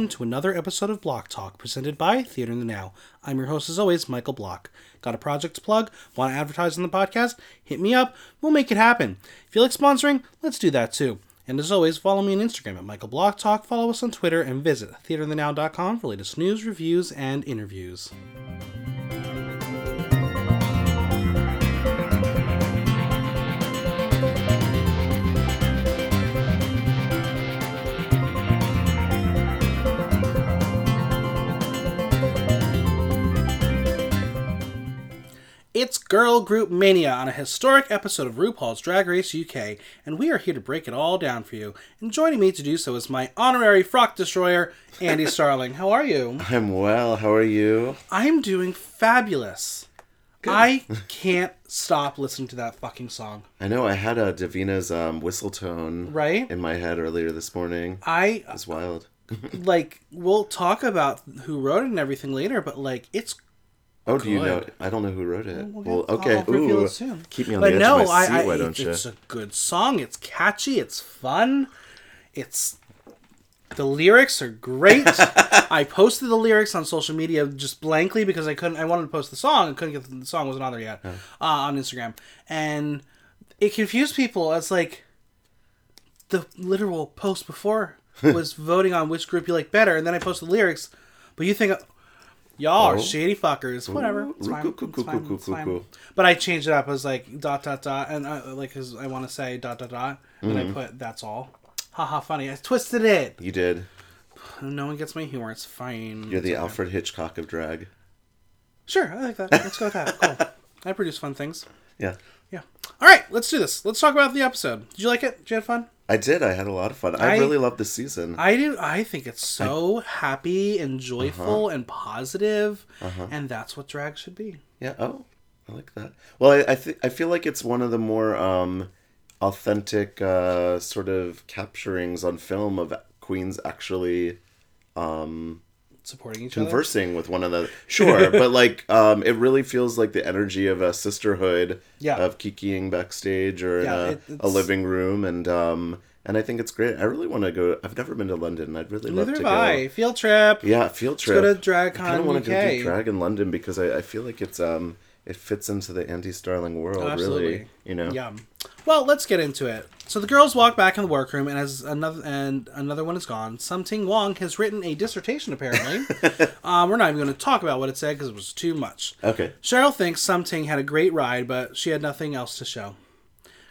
welcome to another episode of Block Talk presented by Theater in the Now. I'm your host, as always, Michael Block. Got a project to plug? Want to advertise on the podcast? Hit me up. We'll make it happen. If you like sponsoring, let's do that too. And as always, follow me on Instagram at Michael Block Talk, follow us on Twitter, and visit theaterthenow.com for latest news, reviews, and interviews. It's Girl Group Mania on a historic episode of RuPaul's Drag Race UK, and we are here to break it all down for you. And joining me to do so is my honorary frock destroyer, Andy Starling. How are you? I'm well. How are you? I'm doing fabulous. I can't stop listening to that fucking song. I know I had a Davina's um, whistle tone Right? in my head earlier this morning. I It's wild. like we'll talk about who wrote it and everything later, but like it's Oh, do you know? I don't know who wrote it. We'll Well, okay. I'll Ooh, it soon. keep me on but the edge no, of my seat, I, I why don't it's, you? it's a good song. It's catchy. It's fun. It's the lyrics are great. I posted the lyrics on social media just blankly because I couldn't. I wanted to post the song. I couldn't get the, the song wasn't on there yet uh, on Instagram, and it confused people. It's like the literal post before was voting on which group you like better, and then I posted the lyrics, but you think. Y'all are Oh. shady fuckers. Whatever. It's fine. cool, cool, It's fine. It's fine. But I changed it up. I was like dot dot dot, and I, like cause I want to say dot dot dot, and Mm-hmm. I put that's all. Haha, funny. I twisted it. You did. No one gets my humor. It's fine. You're the. Alfred Hitchcock of drag. Sure, I like that. Let's go with that. Cool. I produce fun things. Yeah. Yeah. All right, let's do this. Let's talk about the episode. Did you like it? Did you have fun? I did. I had a lot of fun. I, I- really loved this season. I do. I think it's so happy and joyful Uh-huh. and positive, and that's what drag should be. Yeah. Oh, I like that. Well, I I, th- I feel like it's one of the more um, authentic uh, sort of capturings on film of queens actually Supporting each other. conversing with one another. Sure, but like um, it really feels like the energy of a sisterhood Yeah. of kikiing backstage or in Yeah, a, it- a living room and um, and I think it's great. I really want to go. I've never been to London. I'd really love to go. I. Field trip. Yeah, field trip. go to DragCon I kind of want to go do drag in London because I, I feel like it's um it fits into the Andy Starling world really. You know. Yeah. Well, let's get into it. So the girls walk back in the workroom, and as another and another one is gone, Sum Ting Wong has written a dissertation. Apparently, um, we're not even going to talk about what it said because it was too much. Okay. Cheryl thinks Sum Ting had a great ride, but she had nothing else to show.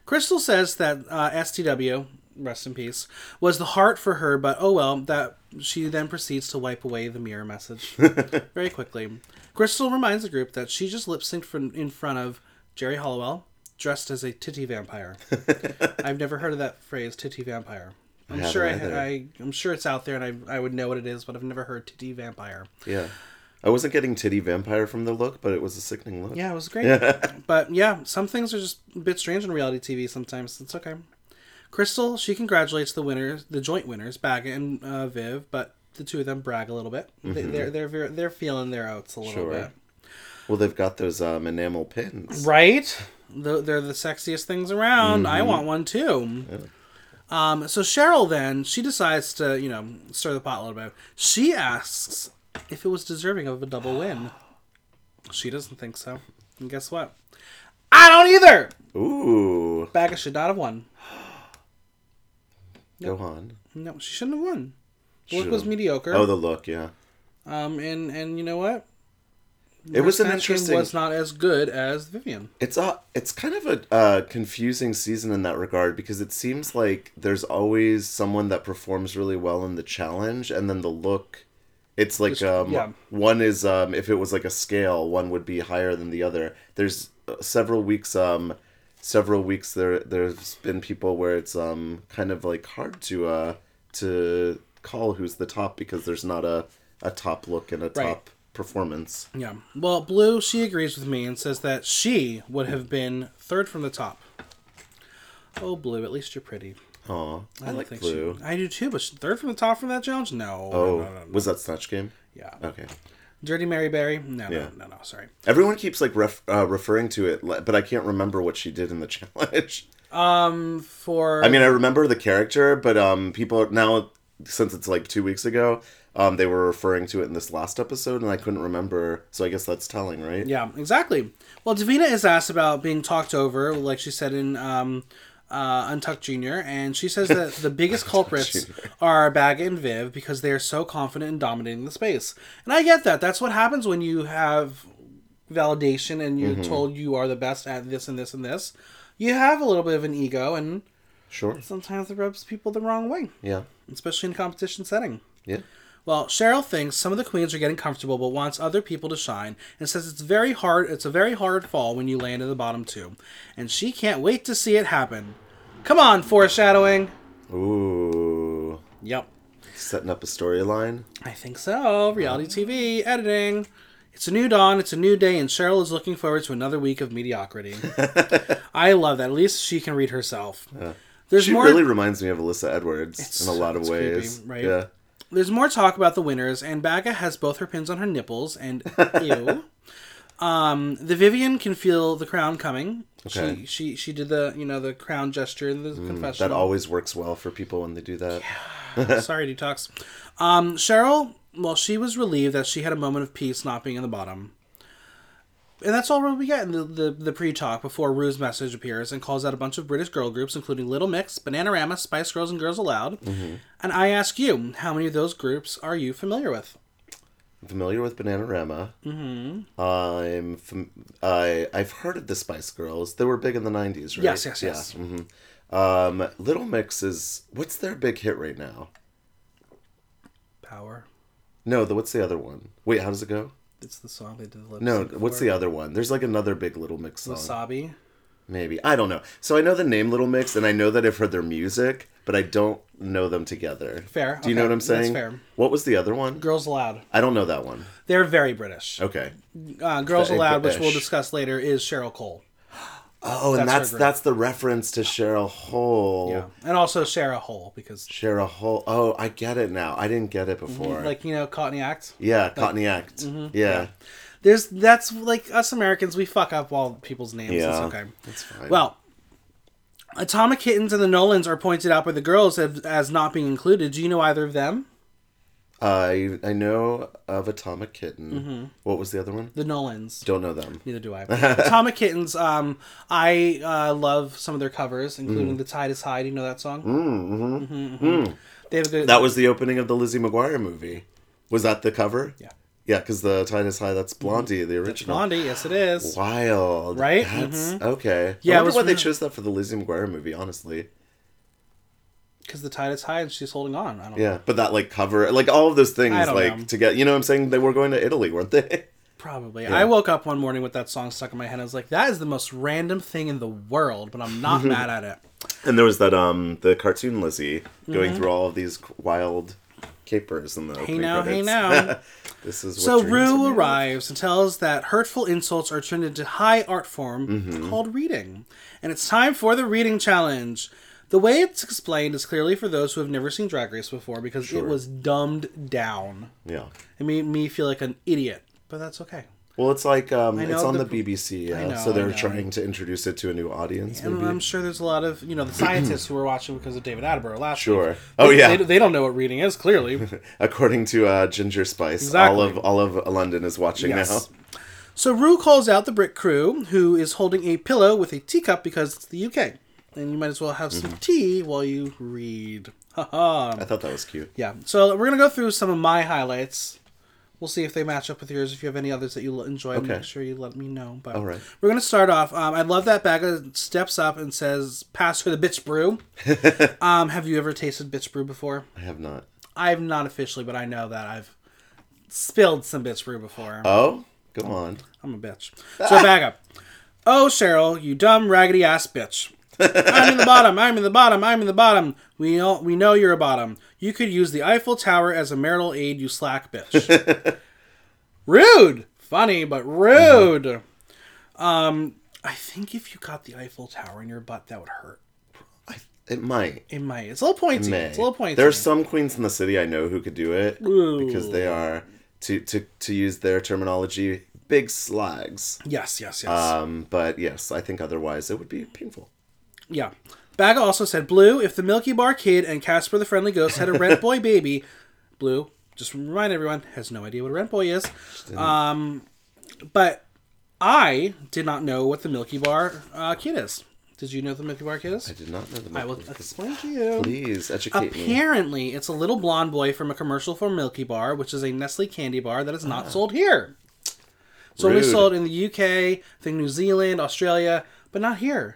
Crystal says that uh, STW, rest in peace, was the heart for her, but oh well, that she then proceeds to wipe away the mirror message very quickly. Crystal reminds the group that she just lip synced from- in front of Geri Halliwell, dressed as a titty vampire. I've never heard of that phrase, titty vampire. I'm haven't sure I, I, I'm sure it's out there, and I, I would know what it is, but I've never heard titty vampire. Yeah. I wasn't getting titty vampire from the look, but it was a sickening look. Yeah, it was great. but yeah, some things are just a bit strange in reality TV sometimes. It's okay. Crystal, she congratulates the winners, the joint winners, Baga and uh, Viv, but the two of them brag a little bit. They, they're they're very, they're feeling their oats a little Sure. bit, Well, they've got those um, enamel pins. right? The- They're the sexiest things around. I want one too. Um, so Cheryl then she decides to you know stir the pot a little bit. She asks if it was deserving of a double win. She doesn't think so. And guess what? I don't either. Ooh. Baga should not have won. Go on. No, she shouldn't have won. The look was mediocre. Oh, the look, yeah. um, and and you know what? It was an interesting. Was not as good as Vivian. It's a, it's kind of a uh, confusing season in that regard because it seems like there's always someone that performs really well in the challenge, and then the look. It's like Just- um, yeah. one is um, if it was like a scale, one would be higher than the other. There's uh, several weeks um, several weeks there there's been people where it's um kind of like hard to uh to call who's the top because there's not a a top look and a top performance. Yeah. Well, Blue, she agrees with me and says that she would have been third from the top. Oh, Blue, at least you're pretty. Aw, I, don't like think blue. She, I do too, but third from the top from that challenge? No. Oh, no, no, no. was that Snatch Game? Yeah. Okay. Dirty Mary Berry? No, Yeah. no, no, no, sorry. Everyone keeps like ref- uh, referring to it, but I can't remember what she did in the challenge. Um, for I mean, I remember the character, but um, people now since it's like two weeks ago, um, they were referring to it in this last episode, and I couldn't remember. So I guess that's telling, right? Yeah, exactly. Well, Davina is asked about being talked over, like she said in um, uh, Untucked Junior, and she says that the biggest culprits are Bag and Viv because they are so confident in dominating the space. And I get that. That's what happens when you have validation and you're told you are the best at this and this and this. You have a little bit of an ego, and Sure. sometimes it rubs people the wrong way, Yeah. especially in a competition setting. Yeah. Well, Cheryl thinks some of the queens are getting comfortable, but wants other people to shine, and says it's very hard. It's a very hard fall when you land in the bottom two, and she can't wait to see it happen. Come on, foreshadowing. Ooh. Yep, Setting up a storyline. I think so. Reality TV editing. It's a new dawn. It's a new day, and Cheryl is looking forward to another week of mediocrity. I love that. At least she can read herself. There's She more. really reminds me of Alyssa Edwards It's- in a lot of ways. creepy, right? Yeah. There's more talk about the winners, and Baga has both her pins on her nipples, and ew. Um, the Vivian can feel the crown coming. Okay. She she she did the you know the crown gesture in the confession. That always works well for people when they do that. Sorry, detox. Um, Cheryl, well, she was relieved that she had a moment of peace not being in the bottom. And that's all we get in the, the, the pre talk before Rue's message appears and calls out a bunch of British girl groups, including Little Mix, Bananarama, Spice Girls, and Girls Aloud. And I ask you, how many of those groups are you familiar with? familiar with Bananarama. Mm-hmm. I'm fam- I I've heard of the Spice Girls. They were big in the '90s, right? Yes, yes, yes. Yeah. hmm Um, Little Mix is what's their big hit right now? Power. No, the what's the other one? Wait, how does it go? It's the song they did No, what's for. the other one? There's like another big Little Mix song. Wasabi. Maybe I don't know. So I know the name Little Mix, and I know that I've heard their music, but I don't know them together. Fair, Do you know what I'm that's saying? fair. What was the other one? Girls Aloud. I don't know that one. They're very British. Okay. Uh, Girls Aloud, which we'll discuss later, is Cheryl Cole. Oh, and That's her that's that's the reference to Cheryl Hole. Yeah. And also Sarah Hole, because, Cheryl Hole. Oh, I get it now. I didn't get it before. like, you know, Courtney Act. yeah, Courtney Act. Mm-hmm. Yeah. There's that's like us Americans, we fuck up all people's names. Yeah. It's okay. That's fine. Well, Atomic Kittens and the Nolans are pointed out by the girls as, as not being included. Do you know either of them? I I know of Atomic Kitten. Mm-hmm. What was the other one? The Nolans. Don't know them. Neither do I. Atomic Kittens. Um, I uh, love some of their covers, Mm. including "The Tide Is High." Do you know that song? Mm, mm-hmm. They have a good. That was the opening of the Lizzie McGuire movie. Was that the cover? Yeah. Yeah, because the Tide is High. That's Blondie, the original. Blondie. Yes, it is. Wild. Right? That's okay. Yeah, I wonder was why they chose that for the Lizzie McGuire movie. Honestly. Because the tide is high and she's holding on. I don't know. Yeah, but that like cover, like all of those things, like know. to get, you know, what I'm saying they were going to Italy, weren't they? Probably. I woke up one morning with that song stuck in my head. I was like, that is the most random thing in the world, but I'm not mad at it. And there was that um the cartoon Lizzie Mm-hmm. going through all of these wild capers in the opening now, hey now. this is what So Rue arrives and tells that hurtful insults are turned into high art form Mm-hmm. called reading. And it's time for the reading challenge. The way it's explained is clearly for those who have never seen Drag Race before because it was dumbed down. Yeah. It made me feel like an idiot, but that's okay. Well, it's like um, it's on the- the, BBC, yeah. know, so they're trying to introduce it to a new audience. And Maybe. I'm sure there's a lot of, you know, the scientists who were watching because of David Attenborough last Sure. week. Oh They- yeah. They, they don't know what reading is, clearly. According to uh, Ginger Spice, Exactly. all of all of London is watching Yes. now. So Rue calls out the Brit crew, who is holding a pillow with a teacup because it's the UK. And you might as well have some tea while you read. Haha. I thought that was cute. yeah. So we're going to go through some of my highlights. We'll see if they match up with yours. If you have any others that you enjoy, Okay. make sure you let me know. But All right. we're going to start off. Um, I love that Baga steps up and says, pass her the bitch brew. um, have you ever tasted bitch brew before? I have not. I've not officially, but I know that I've spilled some bitch brew before. Oh, come on. I'm a bitch. So back up. Oh, Cheryl, you dumb raggedy ass bitch. I'm in the bottom. I'm in the bottom. I'm in the bottom. We know we know you're a bottom. You could use the Eiffel Tower as a marital aid, you slack bitch. rude. Funny, but rude. Um, I think if you got the Eiffel Tower in your butt, that would hurt. I, it might. It might. It's a little pointy. May. It's a little pointy. There's some queens in the city I know who could do it Ooh. because they are to to to use their terminology big slags. yes, yes, yes. Um, but yes, I think otherwise it would be painful. Yeah. Baga also said, Blue, if the Milky Bar Kid and Casper the Friendly Ghost had a Rent Boy baby, Blue, just remind everyone, has no idea what a Rent Boy is. Um, but I did not know what the Milky Bar uh, Kid is. Did you know the Milky Bar Kid is? I did not know the I will Milky explain to you. Please educate me. Apparently, it's a little blonde boy from a commercial for Milky Bar, which is a Nestle candy bar that is not sold here. It's only Ah. Sold in the UK, I think New Zealand, Australia, but not here.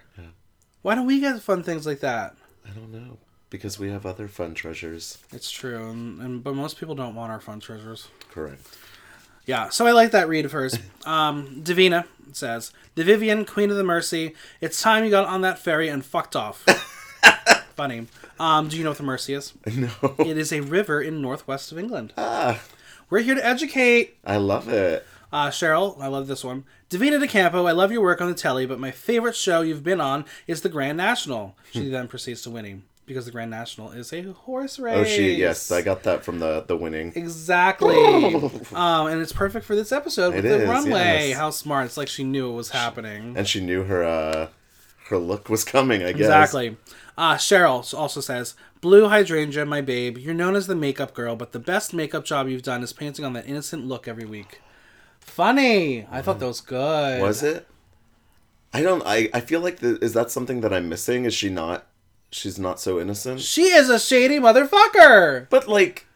Why don't we get fun things like that? I don't know because we have other fun treasures. It's true, and, and but most people don't want our fun treasures. Correct. Yeah, so I like that read of hers. Um, Davina says, "The Vivian, Queen of the Mersey. It's time you got on that ferry and fucked off." Funny. Um, do you know what the Mersey is? No. It is a river in northwest of England. ah, We're here to educate. I love it. Uh, Cheryl, I love this one. Davina De Campo, I love your work on the telly, but my favorite show you've been on is the Grand National. She then proceeds to winning because the Grand National is a horse race. Oh, she. Yes, I got that from the the winning. Exactly. um, and it's perfect for this episode with It the is, runway. yes. How smart. It's like she knew it was happening. And she knew her uh her look was coming. I guess. Exactly. Uh, Cheryl also says, Blue Hydrangea, my babe, you're known as the makeup girl, but the best makeup job you've done is painting on that innocent look every week. Funny. I thought that was good. Was it? I don't. I I feel like the, is that something that I'm missing? Is she not? She's not so innocent. She is a shady motherfucker. But like,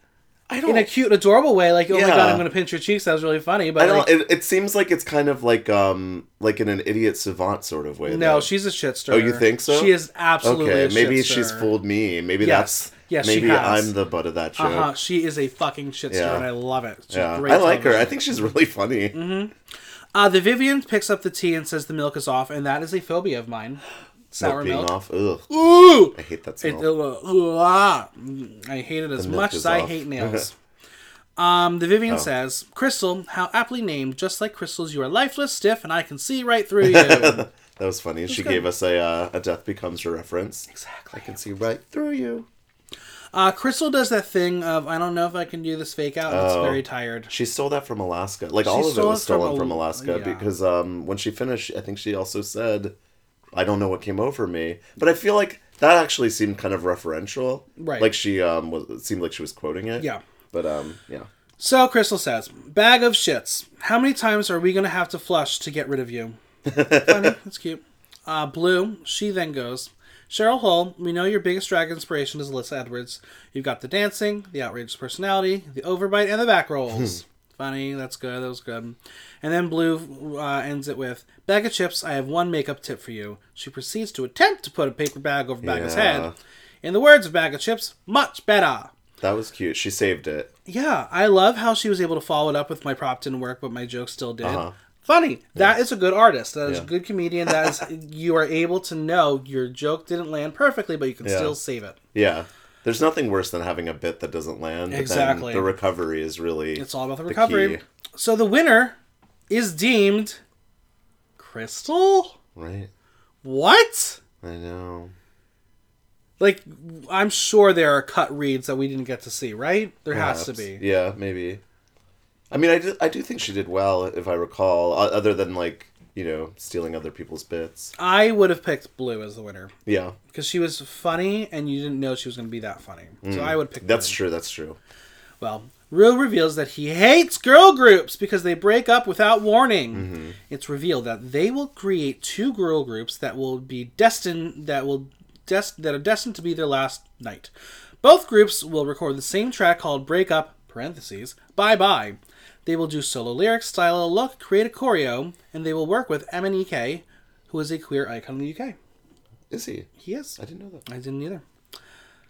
I don't. In a cute, adorable way, like, oh my Yeah. god, I'm gonna pinch your cheeks. That was really funny. But I don't. like, It, it seems like it's kind of like um like in an idiot savant sort of way. no, though. she's a shitster. Oh, you think so? She is absolutely. okay. a Maybe shitster. she's fooled me. Maybe Yes. that's. Yes, she maybe. I'm the butt of that joke. Uh huh. She is a fucking shitster, Yeah. and I love it. She's Yeah, great I like her. I think she's really funny. Mm-hmm. Uh, the Vivian picks up the tea and says the milk is off, and that is a phobia of mine. Sour Milk milk. off. Ugh. Ooh! I hate that It, uh, uh. I hate it as much as I off. hate nails. um, the Vivian Oh. says, Crystal, how aptly named, just like crystals, you are lifeless, stiff, and I can see right through you. that was funny. She good. gave us a uh, a death becomes her reference. exactly. I can see right through you. Uh, Crystal does that thing of, I don't know if I can do this fake out, it's Oh. very tired. She stole that from Alaska. Like all of it was it from stolen from Alaska yeah. because um, when she finished, I think she also said, "I don't know what came over me," but I feel like that actually seemed kind of referential. Right. Like she um was it seemed like she was quoting it. Yeah. But um yeah. So Crystal says, "Bag of shits. How many times are we gonna have to flush to get rid of you?" Funny, that's cute. Uh, Blue. She then goes, "Cheryl Hole. We know your biggest drag inspiration is Alyssa Edwards. You've got the dancing, the outrageous personality, the overbite, and the back rolls. Funny. That's good. That was good." And then Blue uh, ends it with, "Bag of chips. I have one makeup tip for you." She proceeds to attempt to put a paper bag over Bag's Yeah. head. In the words of Bag of Chips, much better. That was cute. She saved it. Yeah, I love how she was able to follow it up with my prop didn't work, but my joke still did. Funny. That is a good artist. That is Yeah. a good comedian. That is you are able to know your joke didn't land perfectly, but you can Yeah. still save it. Yeah. There's nothing worse than having a bit that doesn't land. Exactly. The recovery is really It's all about the the recovery. key. So the winner is deemed Crystal. Right. What? I know. Like I'm sure there are cut reads that we didn't get to see, right? There has to be. Yeah, maybe. I mean, I do, I do think she did well, if I recall, other than, like, you know, stealing other people's bits. I would have picked Blue as the winner Yeah. because she was funny and you didn't know she was going to be that funny. So I would pick. Mm. That's Blue. true, that's true. Well, Rue reveals that he hates girl groups because they break up without warning. It's revealed that they will create two girl groups that will be destined that will des- that are destined to be their last night. Both groups will record the same track called "Break Up" (parentheses) Bye Bye. They will do solo lyrics, style a look, create a choreo, and they will work with MNEK, who is a queer icon in the UK. Is he? He is. I didn't know that. I didn't either.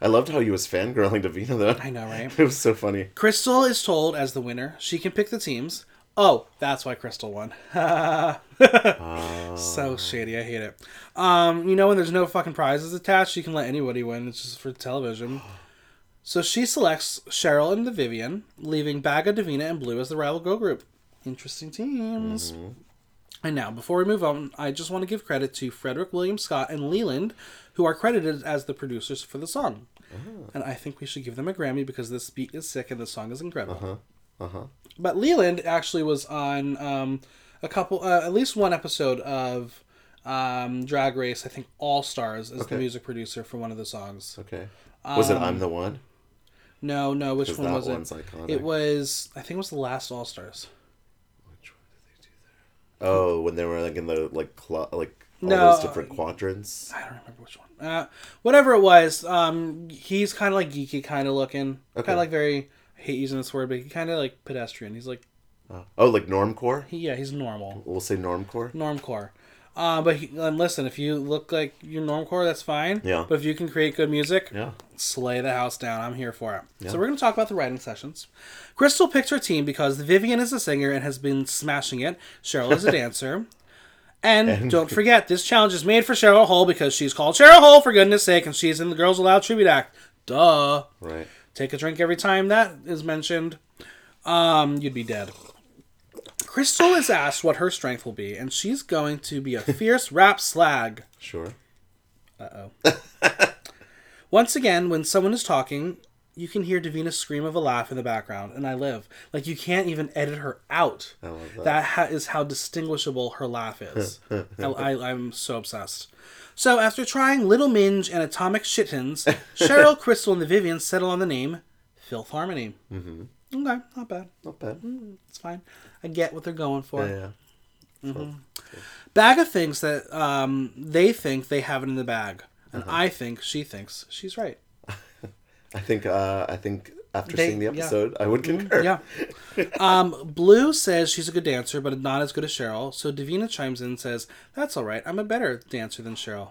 I loved how he was fangirling Davina, though. I know, right? It was so funny. Crystal is told as the winner. She can pick the teams. Oh, that's why Crystal won. So shady. I hate it. Um, you know when there's no fucking prizes attached, you can let anybody win. It's just for television. So she selects Cheryl and the Vivian, leaving Baga, Davina, and Blue as the rival girl group. Interesting teams. And now, before we move on, I just want to give credit to Frederick William Scott and Leland, who are credited as the producers for the song. And I think we should give them a Grammy because this beat is sick and the song is incredible. Uh huh. Uh-huh. But Leland actually was on um, a couple, uh, at least one episode of um, Drag Race, I think All Stars as Okay. the music producer for one of the songs. Okay. Was it Um, I'm the one? No, no, which one that was it? iconic. It was, I think it was the last All Stars. Which one did they do there? Oh, when they were like in the like cl- like all No, those different quadrants. I don't remember which one. Uh, whatever it was, um, he's kind of like geeky, kind of looking, Okay. kind of like very. I hate using this word, but he kind of like pedestrian. He's like, Oh, oh like normcore. he, yeah, he's normal, We'll say normcore. normcore. Uh, but he, and listen, if you look like you're normcore, that's fine. Yeah. But if you can create good music, Yeah. slay the house down. I'm here for it. Yeah. So we're going to talk about the writing sessions. Crystal picked her team because Vivian is a singer and has been smashing it. Cheryl is a dancer. And, And- don't forget, this challenge is made for Cheryl Hole because she's called Cheryl Hole, for goodness sake, and she's in the Girls Aloud Tribute Act. Duh. Right. Take a drink every time that is mentioned. Um, you'd be dead. Crystal is asked what her strength will be, and she's going to be a fierce rap slag. Sure. Uh oh. Once again, when someone is talking, you can hear Davina scream of a laugh in the background, and I live. Like, you can't even edit her out. I love that. That ha- is how distinguishable her laugh is. I, I, I'm so obsessed. So, after trying Little Minge and Atomic Shittins, Cheryl, Crystal, and the Vivian settle on the name Filth Harmony. Mm-hmm. Okay, not bad. Not bad. It's fine. I get what they're going for. Yeah. yeah. Baga thinks that um, they think they have it in the bag, and I think she thinks she's right. I think. Uh, I think after They- seeing the yeah. Mm-hmm. episode, I would concur. Yeah. Um, Blue says she's a good dancer, but not as good as Cheryl. So Davina chimes in and says, "That's all right. I'm a better dancer than Cheryl.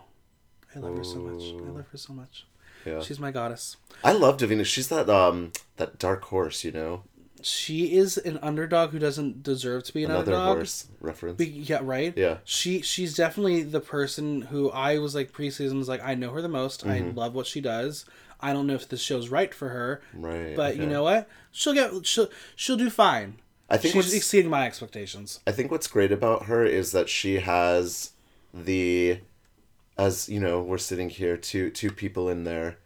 I love her so much. I love her so much. Yeah. She's my goddess. I love Davina. She's that um that dark horse. You know, She is an underdog who doesn't deserve to be an another underdog. horse reference. Be- yeah, right. Yeah. She she's definitely the person who I was like preseason was like I know her the most. I Mm-hmm. love what she does. I don't know if this show's right for her, Right. but you okay. know what? She'll get she'll she'll do fine. I think She's what's, exceeding my expectations. I think what's great about her is that she has the as you know we're sitting here two two people in their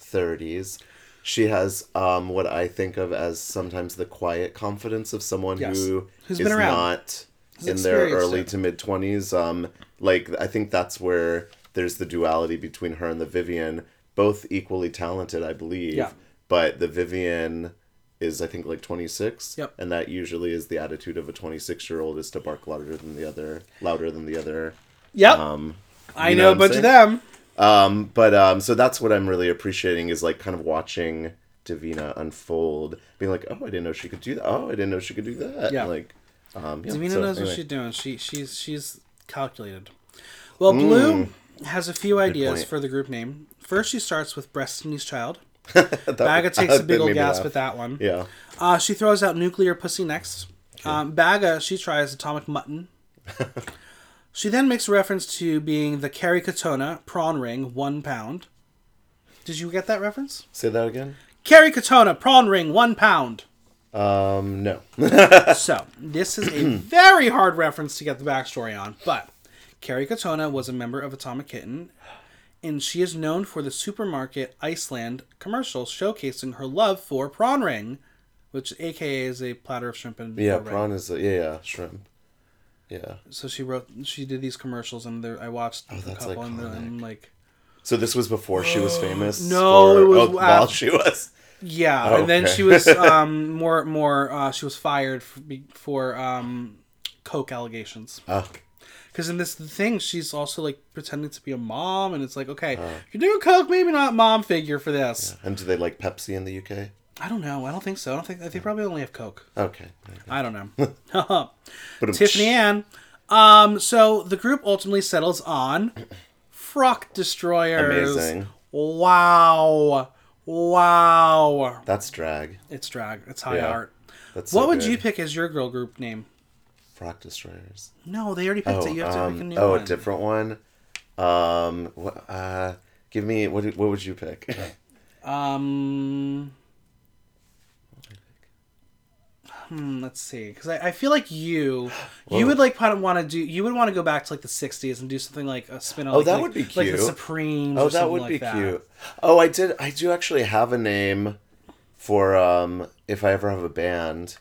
30s she has um what i think of as sometimes the quiet confidence of someone Yes. who Who's is not Who's in their early it. to mid 20s um like i think that's where there's the duality between her and the vivian both equally talented i believe Yeah. but the vivian is i think like 26 Yep. and that usually is the attitude of a 26 year old is to bark louder than the other louder than the other Yep, um I you know, know a bunch of them. um but um so that's what i'm really appreciating is like kind of watching davina unfold being like oh i didn't know she could do that oh i didn't know she could do that Yeah. like um yeah, Davina so knows anyway. what she's doing. She she's she's calculated. Well, Blue has a few ideas Mm. for the group name. First, she starts with Destiny's Child. Baga takes a big old gasp at that one. yeah Uh, she throws out Nuclear Pussy next. Um, Baga, she tries Atomic Mutton. she then makes reference to being the Kerry Katona prawn ring, one pound. Did you get that reference? say that again Kerry Katona prawn ring, one pound. um no so this is a very hard reference to get the backstory on, but Kerry Katona was a member of Atomic Kitten, and she is known for the supermarket Iceland commercial showcasing her love for prawn ring, which AKA is a platter of shrimp and yeah a ring. prawn is a, yeah yeah shrimp yeah So she wrote, she did these commercials, and there, I watched a Oh, that's couple, and, they're- like, so this was before she was famous No, it was oh, while she was yeah, Oh, and then okay. she was um more more uh, she was fired for, for um coke allegations. oh Because in this thing, she's also like pretending to be a mom, and it's like, okay, Uh. you're doing coke, maybe not mom figure for this. and do they like pepsi in the uk I don't know. I don't think so. I don't think they probably only have coke. okay I don't know. but Tiffany Ann. Um, so the group ultimately settles on Frock Destroyers. Amazing. Wow. Wow. that's drag It's drag. It's high Yeah. art. that's what so would good. you pick as your girl group name? frock destroyers No, they already picked Oh, it. You have to um, pick a new oh, one. a different one. Um? Uh, give me what? What would you pick? Um. Hmm. Let's see, because I, I feel like you, Whoa. you would like want to do. You would want to go back to like the '60s and do something like a spin on. Oh, like, that like- would be Like the cute. Supremes. oh, that would like be that. cute. Oh, I did. I do actually have a name for um if I ever have a band.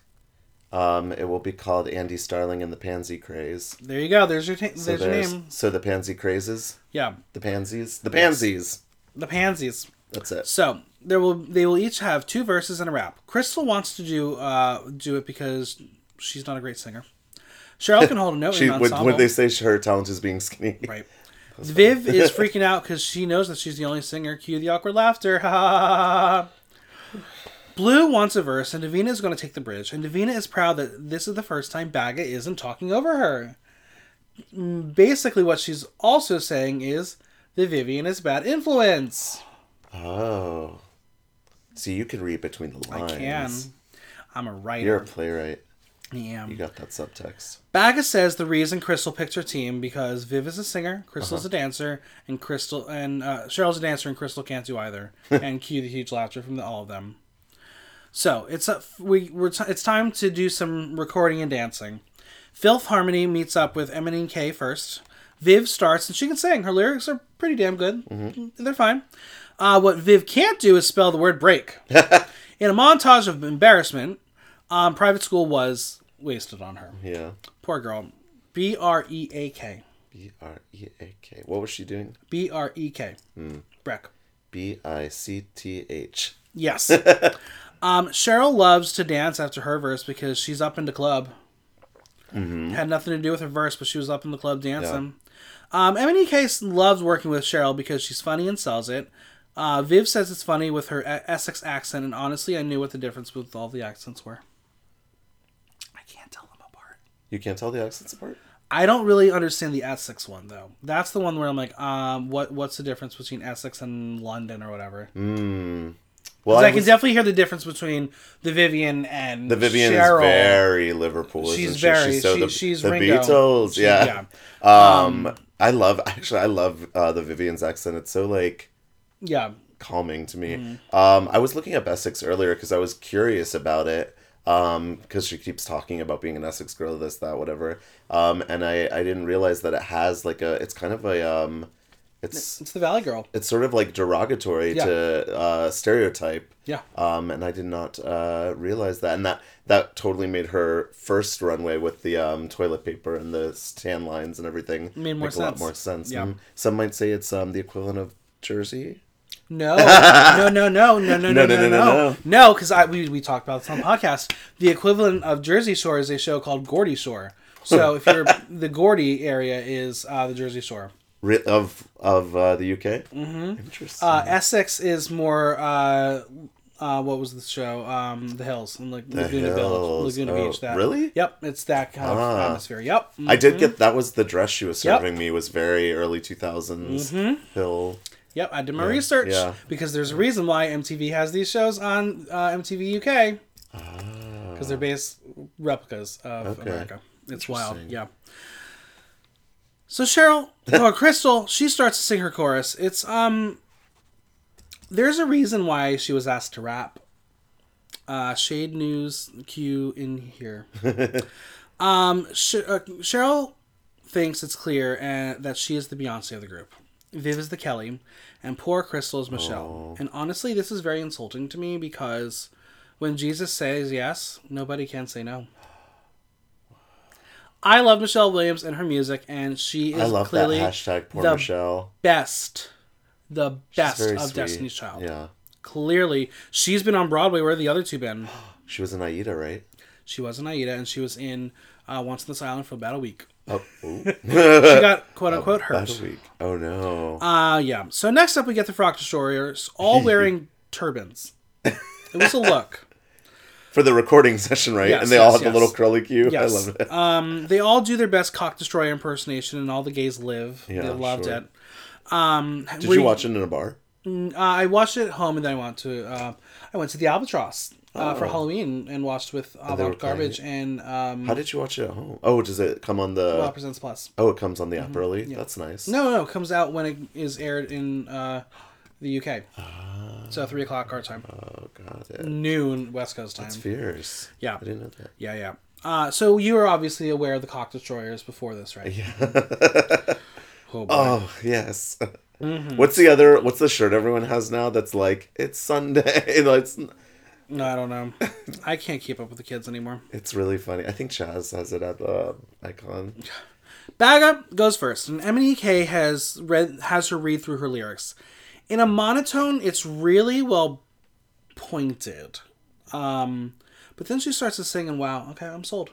Um, it will be called Andy Starling and the Pansy Craze. There you go. There's your ta- So there's your name. so the Pansy Crazes, Yeah, the Pansies, the Pansies. the Pansies. That's it. So there will they will each have two verses and a rap. Crystal wants to do uh do it because she's not a great singer. Cheryl can hold a note She in an would ensemble. when they say her talent is being skinny. Right. Viv is freaking out because she knows that she's the only singer. Cue the awkward laughter. Ha ha ha. Blue wants a verse, and Davina is going to take the bridge. And Davina is proud that this is the first time Baga isn't talking over her. Basically, what she's also saying is that Vivian is a bad influence. Oh. See, you can read between the lines. I can. I'm a writer. You're a playwright. I am. You got that subtext. Baga says the reason Crystal picked her team because Viv is a singer, Crystal's a dancer, and Crystal and uh, Cheryl's a dancer, and Crystal can't do either. and cue the huge laughter from the, all of them. So it's a, we we're t- it's time to do some recording and dancing. Filth Harmony meets up with MNEK first. Viv starts and she can sing. Her lyrics are pretty damn good. They're fine. Uh, what Viv can't do is spell the word break. In a montage of embarrassment, um, private school was wasted on her. Yeah. Poor girl. B R E A K. B R E A K. What was she doing? B R E K. Hmm. Breck. B I C T H. Yes. um, Cheryl loves to dance after her verse because she's up in the club. Mm-hmm. Had nothing to do with her verse, but she was up in the club dancing. Um, MNEK loves working with Cheryl because she's funny and sells it. Uh, Viv says it's funny with her Essex accent, and honestly, I knew what the difference with all the accents were. I can't tell them apart. You can't tell the accents apart? I don't really understand the Essex one though. That's the one where I'm like, um, what what's the difference between Essex and London or whatever? Hmm. Well, I, I can was- definitely hear the difference between the Vivian and the Vivian Cheryl. is very Liverpool. She's she? very- so she- the, she's the Ringo. Beatles. She- yeah. Um, I love actually. I love uh, the Vivian's accent. It's so like yeah. calming to me. Mm-hmm. Um, I was looking up Essex earlier because I was curious about it. Um, because she keeps talking about being an Essex girl, this, that, whatever. Um, and I, I didn't realize that it has like a, it's kind of a, um, it's, It's the Valley Girl. it's sort of like derogatory Yeah. to uh, stereotype. Yeah. Um, and I did not uh, realize that, and that that totally made her first runway with the um, toilet paper and the tan lines and everything Made more make a lot more sense. Yeah. Mm. Some might say it's um, the equivalent of Jersey. No, no, no, no, no, no, no, no, no, no, no, no, no. no. Because I we, we talked about this on the podcast. The equivalent of Jersey Shore is a show called Geordie Shore. So if you're the Geordie area is uh, the Jersey Shore. Of of uh, the UK. Mm-hmm. Interesting. Uh, Essex is more. Uh, uh, what was the show? Um, the Hills and like Laguna Beach. Hills. Laguna Oh, Beach. That really? Yep, it's that kind of Ah. atmosphere. Yep. I did get that was the dress she was Yep. serving me was very early two Hill. Yep, I did my research yeah. because there's a reason why MTV has these shows on uh, MTV UK because they're based replicas of Ah. Okay. America. It's wild, yeah. So Cheryl or Crystal, she starts to sing her chorus. It's um, there's a reason why she was asked to rap. Uh, Shade News cue in here. um, Sh- uh, Cheryl thinks it's clear and that she is the Beyonce of the group. Viv is the Kelly, and poor Crystal is Michelle. And honestly, this is very insulting to me because when Jesus says yes, nobody can say no. I love Michelle Williams and her music, and she is I love that clearly hashtag poor the Michelle. best, the best of sweet. Destiny's Child. Yeah. Clearly, she's been on Broadway. Where have the other two been? She was in Aida, right? She was in Aida, and she was in uh, Once on This Island for about a week. Oh, ooh. She got quote unquote hurt. Last week. Oh no. Uh, yeah. So next up, we get the Frock Destroyers, all wearing turbans. It was a look. For the recording session, right? Yes, and they all yes, have the little curly cue. Yes. I love it. Um, they all do their best cock destroyer impersonation, and all the gays live. Yeah, they loved sure. it. Um, Did we- you watch it in a bar? Uh, I watched it at home, and then I went to uh, I went to the Albatross uh, for Oh. Halloween and watched with Avant Garbage and um, How did you watch it at home? Oh, does it come on the? Wow Presents Plus. Oh, it comes on the app early. That's nice. No, no, it comes out when it is aired in uh, the UK. Ah. so three o'clock our time, Oh, got it. noon West Coast time. That's fierce. Yeah. I didn't know that. Yeah, yeah. Uh, so you were obviously aware of the cock destroyers before this, right? Yeah. Oh, boy. oh yes. Mm-hmm. What's the other? What's the shirt everyone has now? That's like it's Sunday. Know, it's No, I don't know. I can't keep up with the kids anymore. It's really funny. I think Chaz has it at the icon. Baga goes first, and MNEK has read has her read through her lyrics. In a monotone, it's really well pointed. Um, but then she starts to sing, and wow, okay, I'm sold.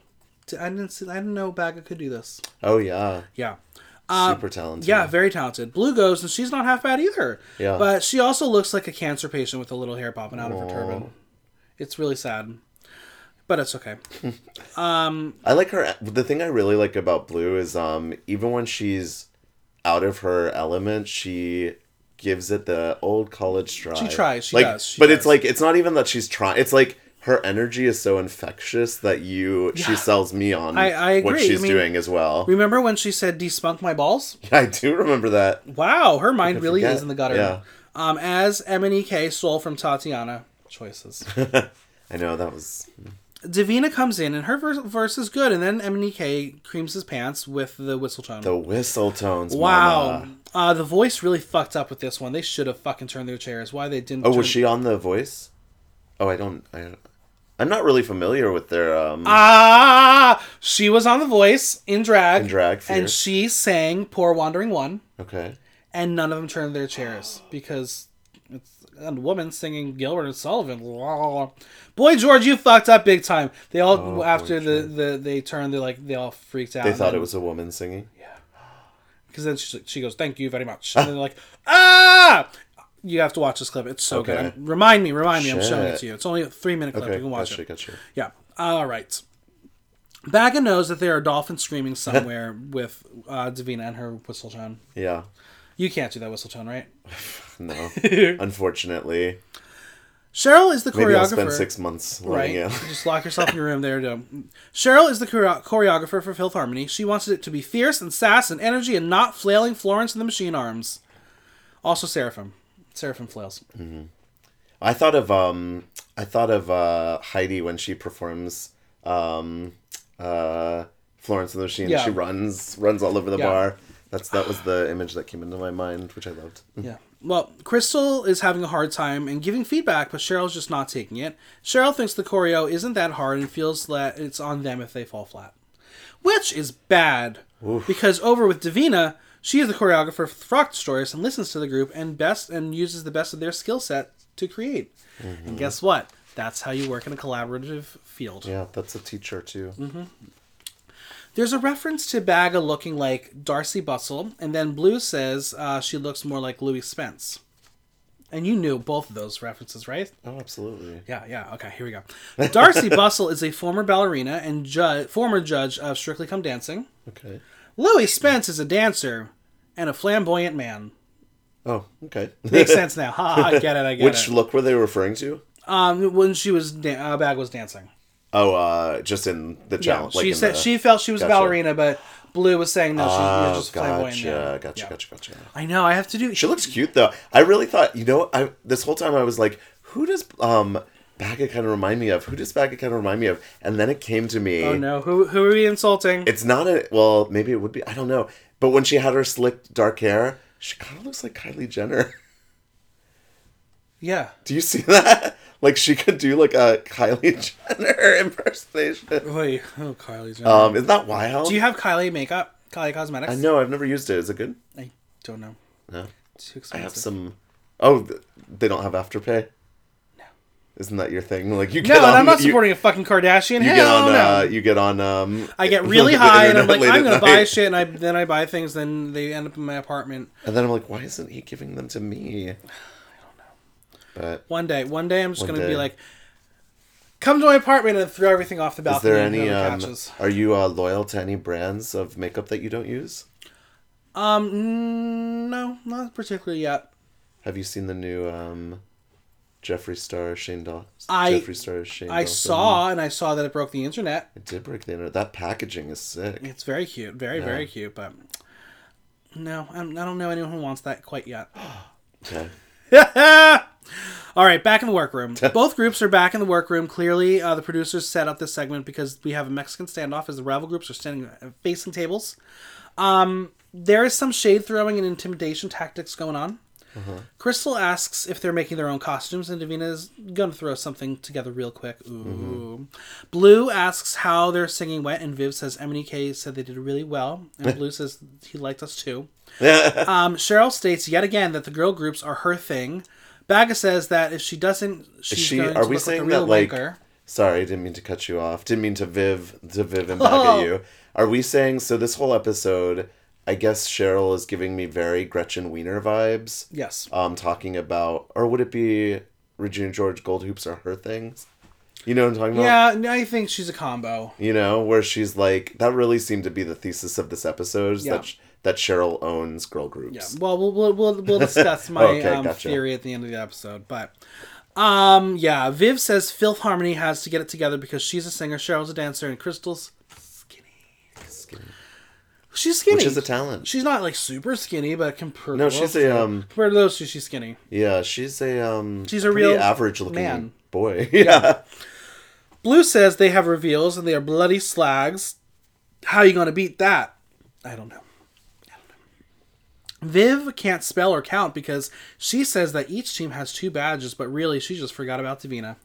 I didn't see, I didn't know Baga could do this. Oh yeah, Yeah. super talented. Uh, Yeah, very talented. Blue goes, and she's not half bad either. Yeah. But she also looks like a cancer patient with a little hair popping out of her turban. It's really sad. But it's okay. um, I like her. The thing I really like about Blue is, um, even when she's out of her element, she gives it the old college try. She tries, she like, does, she but it's like it's not even that she's trying. It's like her energy is so infectious that you she sells me on I- I what she's I mean- doing as well. Remember when she said despunk my balls? I do remember that. Wow, her mind really forget. is in the gutter. Yeah. Um, as MNEK stole from Tatiana. Choices. I know that was Davina comes in and her verse, verse is good, and then MNEK creams his pants with the whistle tone. the whistle tones. wow. mama. Uh, the voice really fucked up with this one. They should have fucking turned their chairs. Why they didn't? Oh, turn... was she on The Voice? Oh, I don't. I, I'm not really familiar with their. Um, Ah, she was on The Voice in drag. In drag, and she sang "Poor Wandering One," okay. and none of them turned their chairs because it's a woman singing Gilbert and Sullivan. Boy, George, you fucked up big time. They all Oh, after the, the they turned, they like they all freaked out. They thought it was a woman singing. Because then she, she goes, "Thank you very much," and they're like, "Ah!" You have to watch this clip. It's so good. I'm- remind me, remind me. I'm showing it to you. It's only a three minute clip. Okay, you can watch gotcha, it. gotcha. Yeah. All right. Baga knows that there are dolphins screaming somewhere with uh, Davina and her whistle tone. Yeah. You can't do that whistle tone, right? No. Unfortunately, Cheryl is the maybe I'll choreographer. spend six months right. learning it. Just lock yourself in your room there. To... Cheryl is the choreo- choreographer for Filth Harmony. She wants it to be fierce and sass and energy and not flailing Florence and the Machine Arms. Also Seraphim. Seraphim flails. I thought of um, I thought of uh, Heidi when she performs um, uh, Florence and the Machine. Yeah. She runs runs all over the Yeah. bar. That's that was the image that came into my mind, which I loved. Yeah. Well, Crystal is having a hard time and giving feedback, but Cheryl's just not taking it. Cheryl thinks the choreo isn't that hard and feels that it's on them if they fall flat. Which is bad. Because over with Davina, she is the choreographer for Frock Destroyers and listens to the group and best and uses the best of their skill set to create. And guess what? That's how you work in a collaborative field. Yeah, that's a teacher too. Mm-hmm. There's a reference to Baga looking like Darcey Bussell, and then Blue says uh, she looks more like Louie Spence. And you knew both of those references, right? Oh, absolutely. Yeah, yeah. Okay, here we go. Darcey Bussell is a former ballerina and ju- former judge of Strictly Come Dancing. Okay. Louie Spence is a dancer and a flamboyant man. Oh, okay. Makes sense now. Ha, I get it. I get Which it. look were they referring to? Um, when she was da- uh, Bag was dancing. Oh, uh, just in the challenge. like she in said the- she felt she was a ballerina, but Blue was saying no, she's Oh, just a flamboyant gotcha, gotcha, Yeah. gotcha, gotcha. I know. I have to do. She looks cute though. I really thought, you know, I this whole time I was like, who does um Baga kind of remind me of? Who does Baga kind of remind me of? And then it came to me. Oh no! Who who are we insulting? It's not a well, maybe it would be. I don't know. But when she had her slick dark hair, she kind of looks like Kylie Jenner. yeah. Do you see that? Like she could do like a Kylie Jenner impersonation. Wait. Oh, Kylie Jenner. Um, isn't that wild? Do you have Kylie makeup? Kylie Cosmetics? I know. I've never used it. Is it good? I don't know. No. Too I have some. Oh, they don't have afterpay. No. Isn't that your thing? Like you get No, on. and I'm not you- supporting a fucking Kardashian. You Hell get on. no. Uh, you get on. Um, I get really high, and I'm like, I'm gonna buy shit, and I then I buy things, then they end up in my apartment. And then I'm like, why isn't he giving them to me? I don't know. But One day, one day, I'm just gonna be like, come to my apartment and throw everything off the is balcony. there any? the Um, are you uh, loyal to any brands of makeup that you don't use? Um, no, not particularly yet. Have you seen the new um, Jeffree Star Shane Dawson? I- Jeffree Star Shane. I Dawson? saw, and I saw that it broke the internet. It did break the internet. That packaging is sick. It's very cute, very Yeah. very cute, but no, I'm, I don't know anyone who wants that quite yet. Okay. All right, back in the workroom. Both groups are back in the workroom. Clearly, uh, the producers set up this segment because we have a Mexican standoff as the rival groups are standing uh, facing tables. Um, there is some shade throwing and intimidation tactics going on. Crystal asks if they're making their own costumes, and Davina is gonna throw something together real quick. Ooh. Blue asks how they're singing wet, and Viv says MNEK said they did really well, and Blue says he liked us too. Um, Cheryl states yet again that the girl groups are her thing. Baga says that if she doesn't, she's she- going are to we look saying like a real that, like, wanker. Sorry, I didn't mean to cut you off. Didn't mean to Viv to Viv and back Oh. you. Are we saying so? This whole episode, I guess Cheryl is giving me very Gretchen Wiener vibes. Yes. Um, talking about, or would it be Regina George Gold Hoops are her things? You know what I'm talking about? Yeah, I think she's a combo. You know, where she's like, that really seemed to be the thesis of this episode. is Yeah. That that Cheryl owns girl groups. Yeah. Well, we'll we'll we'll, we'll discuss my Okay, um, gotcha. theory at the end of the episode, but um, yeah. Viv says Filth Harmony has to get it together because she's a singer, Cheryl's a dancer, and Crystal's skinny. Skinny. She's skinny. Which is a talent. She's not like super skinny, but compared No, to she's those a um. compared to those two, she's skinny. Yeah, she's a um. She's a real average looking man. boy. yeah. Blu says they have reveals and they are bloody slags. How are you going to beat that? I don't know. I don't know. Viv can't spell or count because she says that each team has two badges, but really she just forgot about Divina.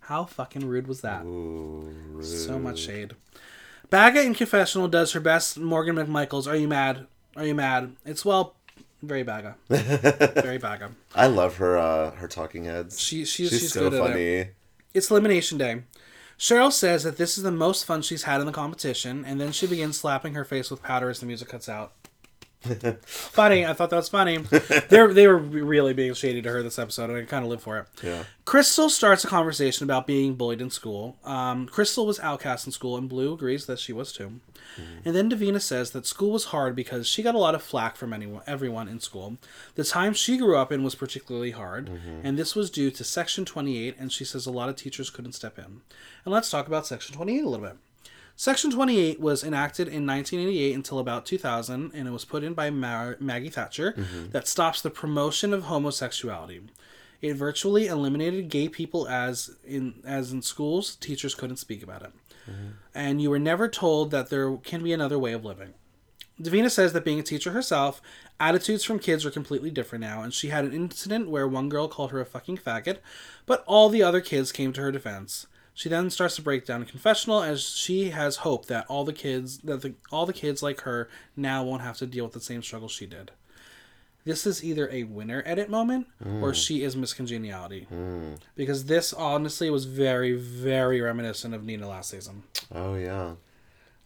How fucking rude was that? So much shade. Baga in confessional does her best. Morgan McMichaels, are you mad? Are you mad? It's well, very Baga, very Baga. I love her uh her talking heads. She she's, she's, she's, so it. funny. It's elimination day. Cheryl says that this is the most fun she's had in the competition, and then she begins slapping her face with powder as the music cuts out. funny, I thought that was funny. They they were really being shady to her this episode, and I kind of live for it. Yeah. Crystal starts a conversation about being bullied in school. Um, Crystal was outcast in school, and Blu agrees that she was too. And then Divina says that school was hard because she got a lot of flack from anyone, everyone in school. The time she grew up in was particularly hard, and this was due to Section 28, and she says a lot of teachers couldn't step in. And let's talk about Section 28 a little bit. Section 28 was enacted in 1988 until about 2000, and it was put in by Ma- Maggie Thatcher mm-hmm. that stops the promotion of homosexuality. It virtually eliminated gay people as in as in schools, teachers couldn't speak about it. Mm-hmm. And you were never told that there can be another way of living. Davina says that being a teacher herself, attitudes from kids are completely different now, and she had an incident where one girl called her a fucking faggot, but all the other kids came to her defense. She then starts to break down a confessional as she has hope that all the kids that the, all the kids like her now won't have to deal with the same struggle she did. This is either a winner edit moment or mm. she is miscongeniality. Mm. Because this honestly was very, very reminiscent of Nina last season. Oh yeah.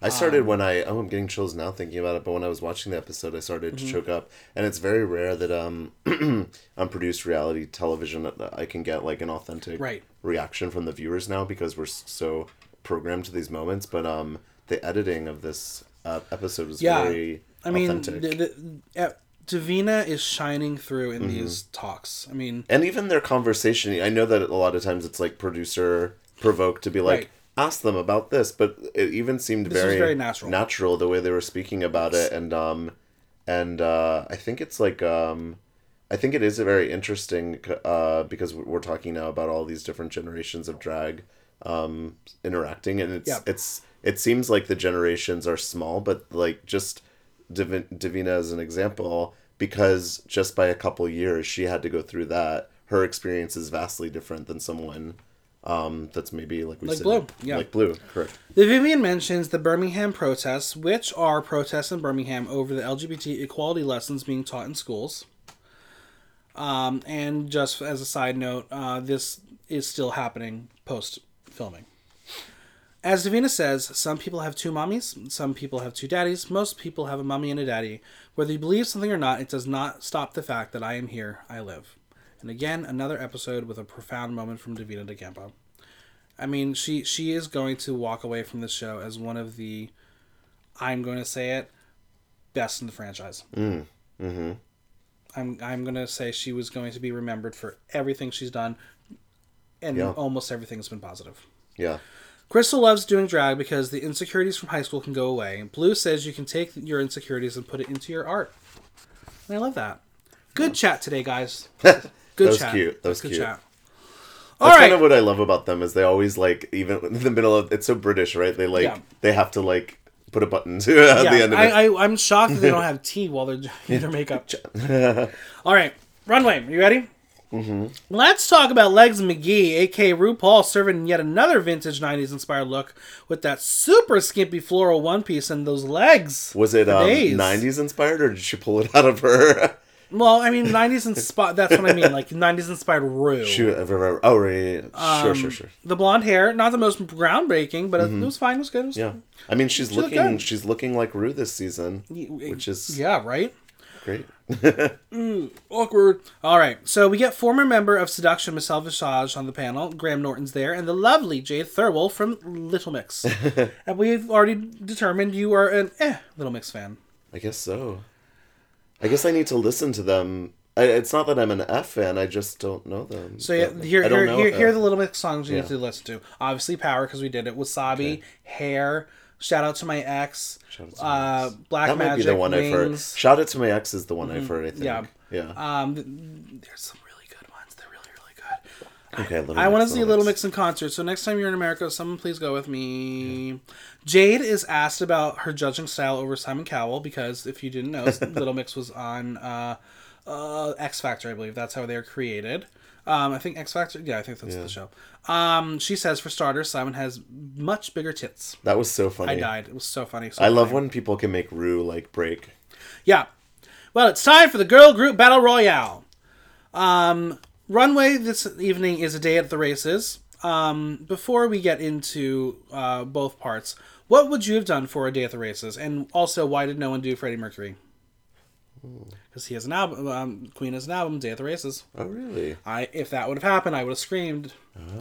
I Um, started when I oh I'm getting chills now thinking about it, but when I was watching the episode I started Mm-hmm. to choke up. And it's very rare that um produced reality television that I can get like an authentic Right. reaction from the viewers now because we're so programmed to these moments. But um the editing of this uh, episode was Yeah, very I mean, authentic. the, the, uh, Davina is shining through Mm-hmm. in these talks. I mean, and even their conversation i know that a lot of times it's like producer provoked to be like Right. Ask them about this but it even seemed This very, very natural. natural the way they were speaking about it and um and uh i think it's like um i think it is a very interesting uh because we're talking now about all these different generations of drag um interacting and it's Yeah. it's it seems like the generations are small but like just Div- Divina as an example because just by a couple years she had to go through that her experience is vastly different than someone um that's maybe like we said, Like said Blu, yeah. like blue correct the Vivienne mentions the Birmingham protests, which are protests in Birmingham over the LGBT equality lessons being taught in schools. Um, and just as a side note, uh, this is still happening post filming. As Divina says, some people have two mommies, some people have two daddies, most people have a mommy and a daddy. Whether you believe something or not, it does not stop the fact that I am here, I live. And again, another episode with a profound moment from Divina De Campo. I mean, she she is going to walk away from this show as one of the, I'm going to say it, best in the franchise. mm, mm-hmm I'm I'm going to say she was going to be remembered for everything she's done, and Yeah. almost everything's been positive. yeah Crystal loves doing drag because the insecurities from high school can go away. Blu says you can take your insecurities and put it into your art. And I love that. Good chat today, guys. Good That was chat. cute. That was Good cute. chat. That's right. kind of what I love about them is they always like even in the middle of it's so British, right? They like Yeah. they have to like put a button to at yeah, the end of I, it. I, I'm shocked that they don't have tea while they're doing their makeup. All right. Runway, you ready? Mm-hmm. Let's talk about Legs McGee, aka RuPaul, serving yet another vintage 90s inspired look with that super skimpy floral one piece and those legs. Was it um, 90s inspired or did she pull it out of her? Well, I mean, 90s inspired, that's what I mean, like 90s inspired Rue. Shoot, oh, right, yeah. sure, Um, sure, sure. The blonde hair, not the most groundbreaking, but it, it was fine, it was good. It was- Mm-hmm. Yeah, I mean, she's looked looking, she's looking like Rue this season, which is Yeah, right? great. Awkward. All right, so we get former member of Seduction Michelle Visage on the panel. Graham Norton's there, and the lovely Jade Thirlwell from Little Mix. and we've already determined you are an eh Little Mix fan. I guess so. I guess I need to listen to them. I, it's not that I'm an F fan. I just don't know them. So yeah, here here here, here are the Little Mix songs you Yeah. need to listen to. Obviously, Power because we did it. Wasabi, Hair. Shout out to my ex. Shout out to uh, ex. Black that might be the one I've heard. Mm-hmm. Shout out to my ex is the one I've heard. I think. yeah. Yeah. Um, there's some really good ones. They're really really good. Okay. Little I want to see Little Mix in concert. So next time you're in America, someone please go with me. Jade is asked about her judging style over Simon Cowell because if you didn't know, Little Mix was on uh, uh, X Factor, I believe. That's how they were created. Um, I think X Factor. Yeah, I think that's the show. Um, she says, for starters, Simon has much bigger tits. That was so funny. I died. It was so funny. So I love funny. when people can make Rue like break. Yeah. Well, it's time for the girl group battle royale. Um, runway this evening is a day at the races. Um, before we get into uh, both parts, what would you have done for a day at the races? And also, why did no one do Freddie Mercury? Because he has an album. Um, Queen has an album, Day at the Races. Oh really? I if that would have happened, I would have screamed.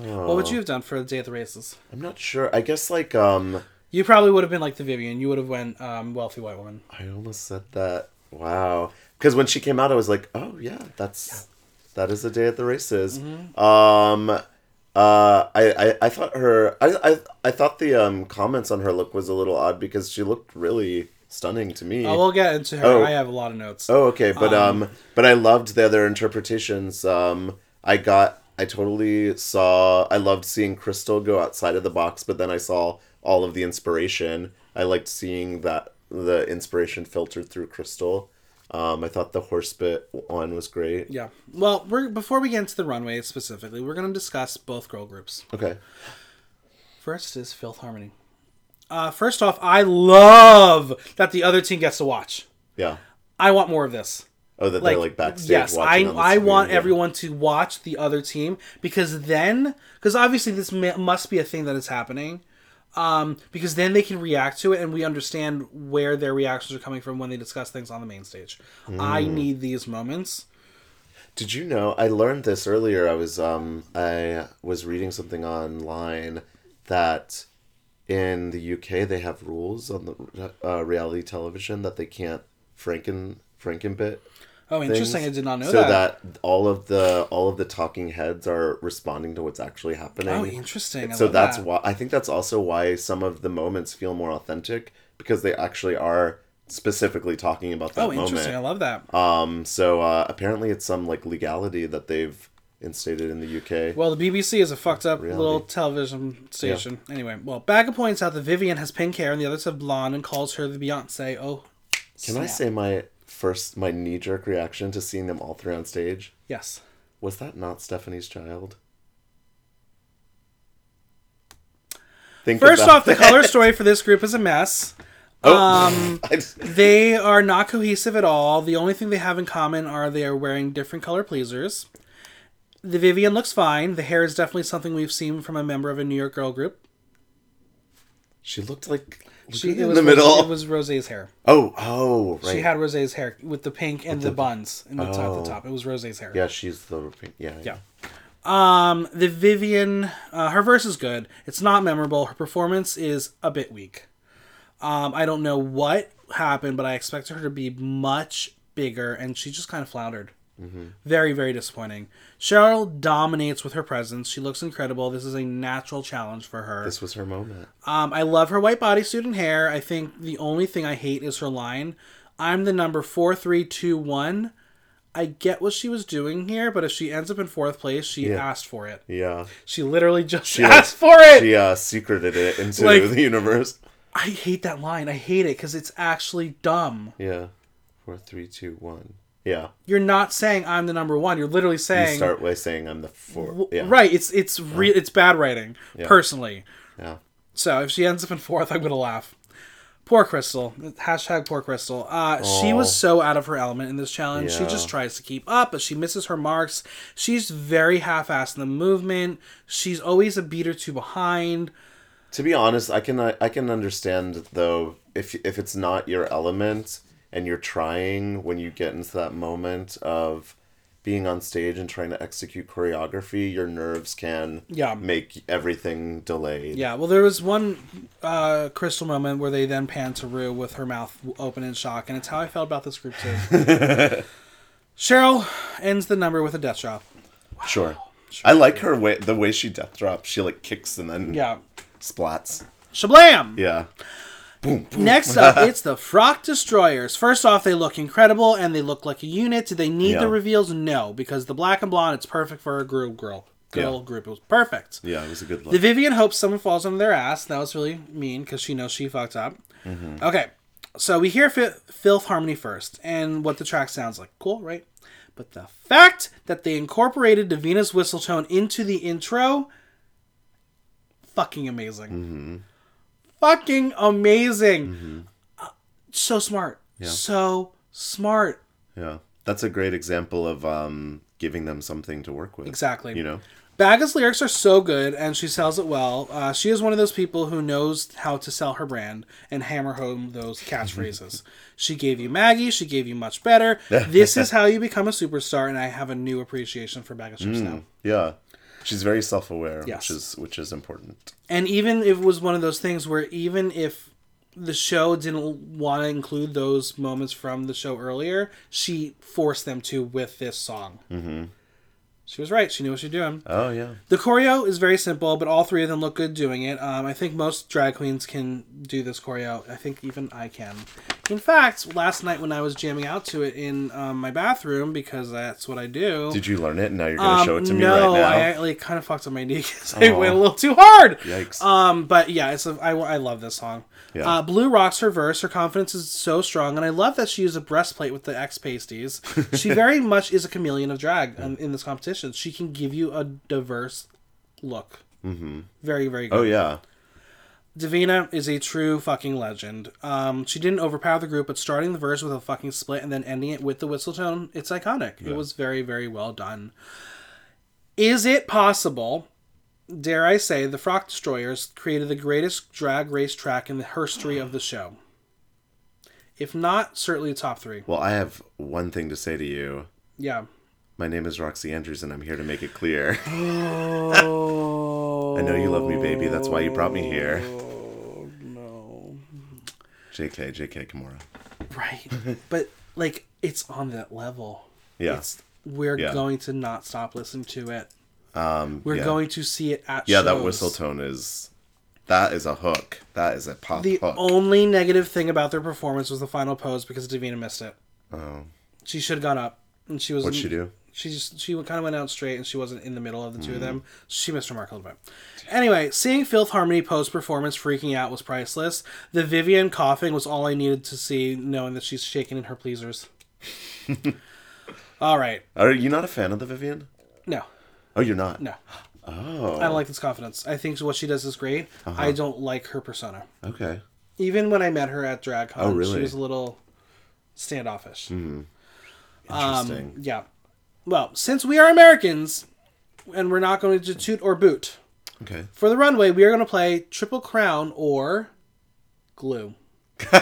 Oh. What would you have done for a Day at the Races? I'm not sure. I guess like um. You probably would have been like the Vivienne. You would have went um, wealthy white woman. I almost said that. Wow. Because when she came out, I was like, oh yeah, that's that is the day at the races. Mm-hmm. Um, uh, I, I I thought her. I, I I thought the um comments on her look was a little odd because she looked really stunning to me. Oh, we'll get into her. Oh. I have a lot of notes. Oh, okay, but um, but I loved the other interpretations. Um, I got, I totally saw. I loved seeing Crystal go outside of the box, but then I saw all of the inspiration. I liked seeing that the inspiration filtered through Crystal. Um, I thought the horse bit one was great. Yeah. Well, we're before we get into the runway specifically, we're going to discuss both girl groups. Okay, First is Filth Harmony. Uh, first off, I love that the other team gets to watch. yeah. I want more of this. Oh, that Like, they're like backstage. yes, I watching on the I want yeah. everyone to watch the other team because then because obviously this ma- must be a thing that is happening. Um, because then they can react to it and we understand where their reactions are coming from when they discuss things on the main stage. I Mm. need these moments. Did you know? I learned this earlier. I was um I was reading something online that in the UK they have rules on the uh, reality television that they can't franken frankenbit. Oh, interesting! I did not know that. so that. all of the all of the talking heads are responding to what's actually happening. Oh, interesting. I so that's that. why I think that's also why some of the moments feel more authentic because they actually are specifically talking about that moment. Oh, interesting! I love that. Um, so uh, apparently it's some like legality that they've instated in the UK. Well, the BBC is a fucked up Reality. little television station. Anyway, well, Baga points out that Vivienne has pink hair and the others have blonde and calls her the Beyonce. Oh, Can I say my first my knee jerk reaction to seeing them all three on stage yes? was that not Stephanie's child? Think First off, the color story for this group is a mess. Um, They are not cohesive at all. The only thing they have in common are they are wearing different color pleasers. The Vivienne looks fine. The hair is definitely something we've seen from a member of a New York girl group. she looked like She, in the middle. It was Rosé's hair. oh, oh, right. She had Rosé's hair with the pink and the, buns in the top. Oh. The top. It was Rosé's hair. yeah, she's the yeah, yeah. Yeah. Um, the Vivienne, uh, her verse is good. It's not memorable. Her performance is a bit weak. Um, I don't know what happened, but I expected her to be much bigger, and she just kind of floundered. Very, very disappointing. Cheryl dominates with her presence. She looks incredible. This is a natural challenge for her. This was her moment. Um, I love her white bodysuit and hair. I think the only thing I hate is her line. I'm the number four three two one. I get what she was doing here, but if she ends up in fourth place, she Yeah. asked for it. Yeah, She literally just She, asked like, for it. she uh, secreted it into Like- the universe. I hate that line. I hate it because it's actually dumb. Yeah, four, three, two, one. Yeah. You're not saying I'm the number one. You're literally saying You start by saying I'm the four. Yeah. right. It's it's re- it's bad writing personally. Yeah. So if she ends up in fourth, I'm gonna laugh. Poor Crystal. Hashtag poor Crystal. Uh, she was so out of her element in this challenge. She just tries to keep up, but she misses her marks. She's very half-assed in the movement. She's always a beat or two behind. To be honest, I can I can understand though if if it's not your element and you're trying when you get into that moment of being on stage and trying to execute choreography, your nerves can Yeah. make everything delayed. Yeah, well, there was one uh, Crystal moment where they then pan to Rue with her mouth open in shock, and it's how I felt about this group too. Cheryl ends the number with a death drop. Sure. Sure. I like her way the way she death drops. She like kicks and then Yeah. splats. Shablam! Yeah. Next up, it's the Frock Destroyers. First off, they look incredible and they look like a unit. Do they need Yeah. the reveals? No, because the black and blonde, it's perfect for a group girl. Girl Yeah. group. It was perfect. Yeah, it was a good look. The Vivienne hopes someone falls on their ass. That was really mean because she knows she fucked up. Mm-hmm. Okay, so we hear Fi- Filth Harmony first and what the track sounds like. Cool, right? But the fact that they incorporated Divina's whistle tone into the intro, fucking amazing. Mm-hmm. Fucking amazing. Uh, so smart. Yeah. So smart. yeah. That's a great example of um giving them something to work with. Exactly. You know? Baga's lyrics are so good, and she sells it well. Uh, she is one of those people who knows how to sell her brand and hammer home those catchphrases. she gave you Maggie. She gave you much better. this is how you become a superstar, and I have a new appreciation for Baga strips now. Yeah. She's very self aware, Yes. which is which is important. And even if it was one of those things where even if the show didn't want to include those moments from the show earlier, she forced them to with this song. Mm-hmm. She was right. She knew what she was doing. Oh yeah. The choreo is very simple, but all three of them look good doing it. Um, I think most drag queens can do this choreo. I think even I can. In fact, last night when I was jamming out to it in um, my bathroom, because that's what I do. Did you learn it and now you're gonna show it to me Um, no, right now? I actually kind of fucked up my knee because I went a little too hard. Yikes. Um, but yeah, it's a, I, I love this song. Yeah. Uh, Blu rocks her verse. Her confidence is so strong, and I love that she used a breastplate with the X pasties. she very much is a chameleon of drag um, in this competition. She can give you a diverse look. Mm-hmm. Very, very good. oh yeah. Divina is a true fucking legend. Um, she didn't overpower the group, but starting the verse with a fucking split and then ending it with the whistle tone, it's iconic. It was very, very well done. Is it possible, dare I say, the Frock Destroyers created the greatest drag race track in the history of the show? If not, certainly top three. Well, I have one thing to say to you. Yeah. My name is Roxxxy Andrews and I'm here to make it clear. Oh. I know you love me, baby. That's why you brought me here. JK, JK Kimura. Right. but, like, it's on that level. Yeah. It's we're Yeah. going to not stop listening to it. Um We're yeah. going to see it at Yeah, that whistle tone is that is a hook. That is a pop The hook. only negative thing about their performance was the final pose because Divina missed it. oh. She should have gone up, and she was. What'd she do? She just she kind of went out straight, and she wasn't in the middle of the two of Mm. them. She missed her mark a little bit. Anyway, seeing Filth Harmony post performance freaking out was priceless. The Vivienne coughing was all I needed to see, knowing that she's shaking in her pleasers. all right, Are you not a fan of the Vivienne? no, Oh, you're not. no, Oh. I don't like this confidence. I think what she does is great. Uh-huh. I don't like her persona. Okay. Even when I met her at DragCon, Oh, really? she was a little standoffish. Interesting. Yeah. Well, since we are Americans and we're not going to toot or boot, okay. for the runway, we are going to play Triple Crown or Glue.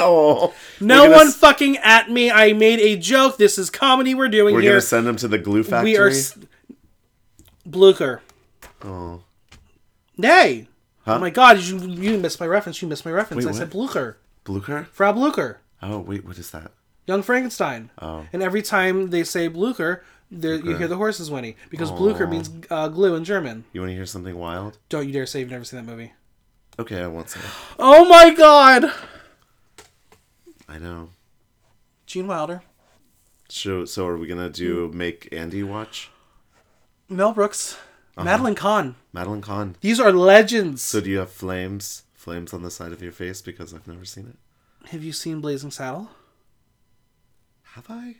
Oh. No one s- fucking at me. I made a joke. This is comedy we're doing We're here. gonna send them to the glue factory. we are. S- Blucher. Oh. Nay. Huh? Oh my god, you you missed my reference. You missed my reference. Wait, I said Blucher. Blucher? Frau Blucher. Oh wait, what is that? Young Frankenstein. Oh. And every time they say Blucher, there you hear the horses whinny because Blucher means uh, glue in German. You want to hear something wild? Don't you dare say you've never seen that movie. Okay, I won't say. Oh my god! I know. Gene Wilder, So, so are we gonna do make Andy watch Mel Brooks, Uh-huh. Madeline Kahn. Madeline Kahn? These are legends. So do you have flames, flames on the side of your face because I've never seen it? Have you seen Blazing Saddle? Have I?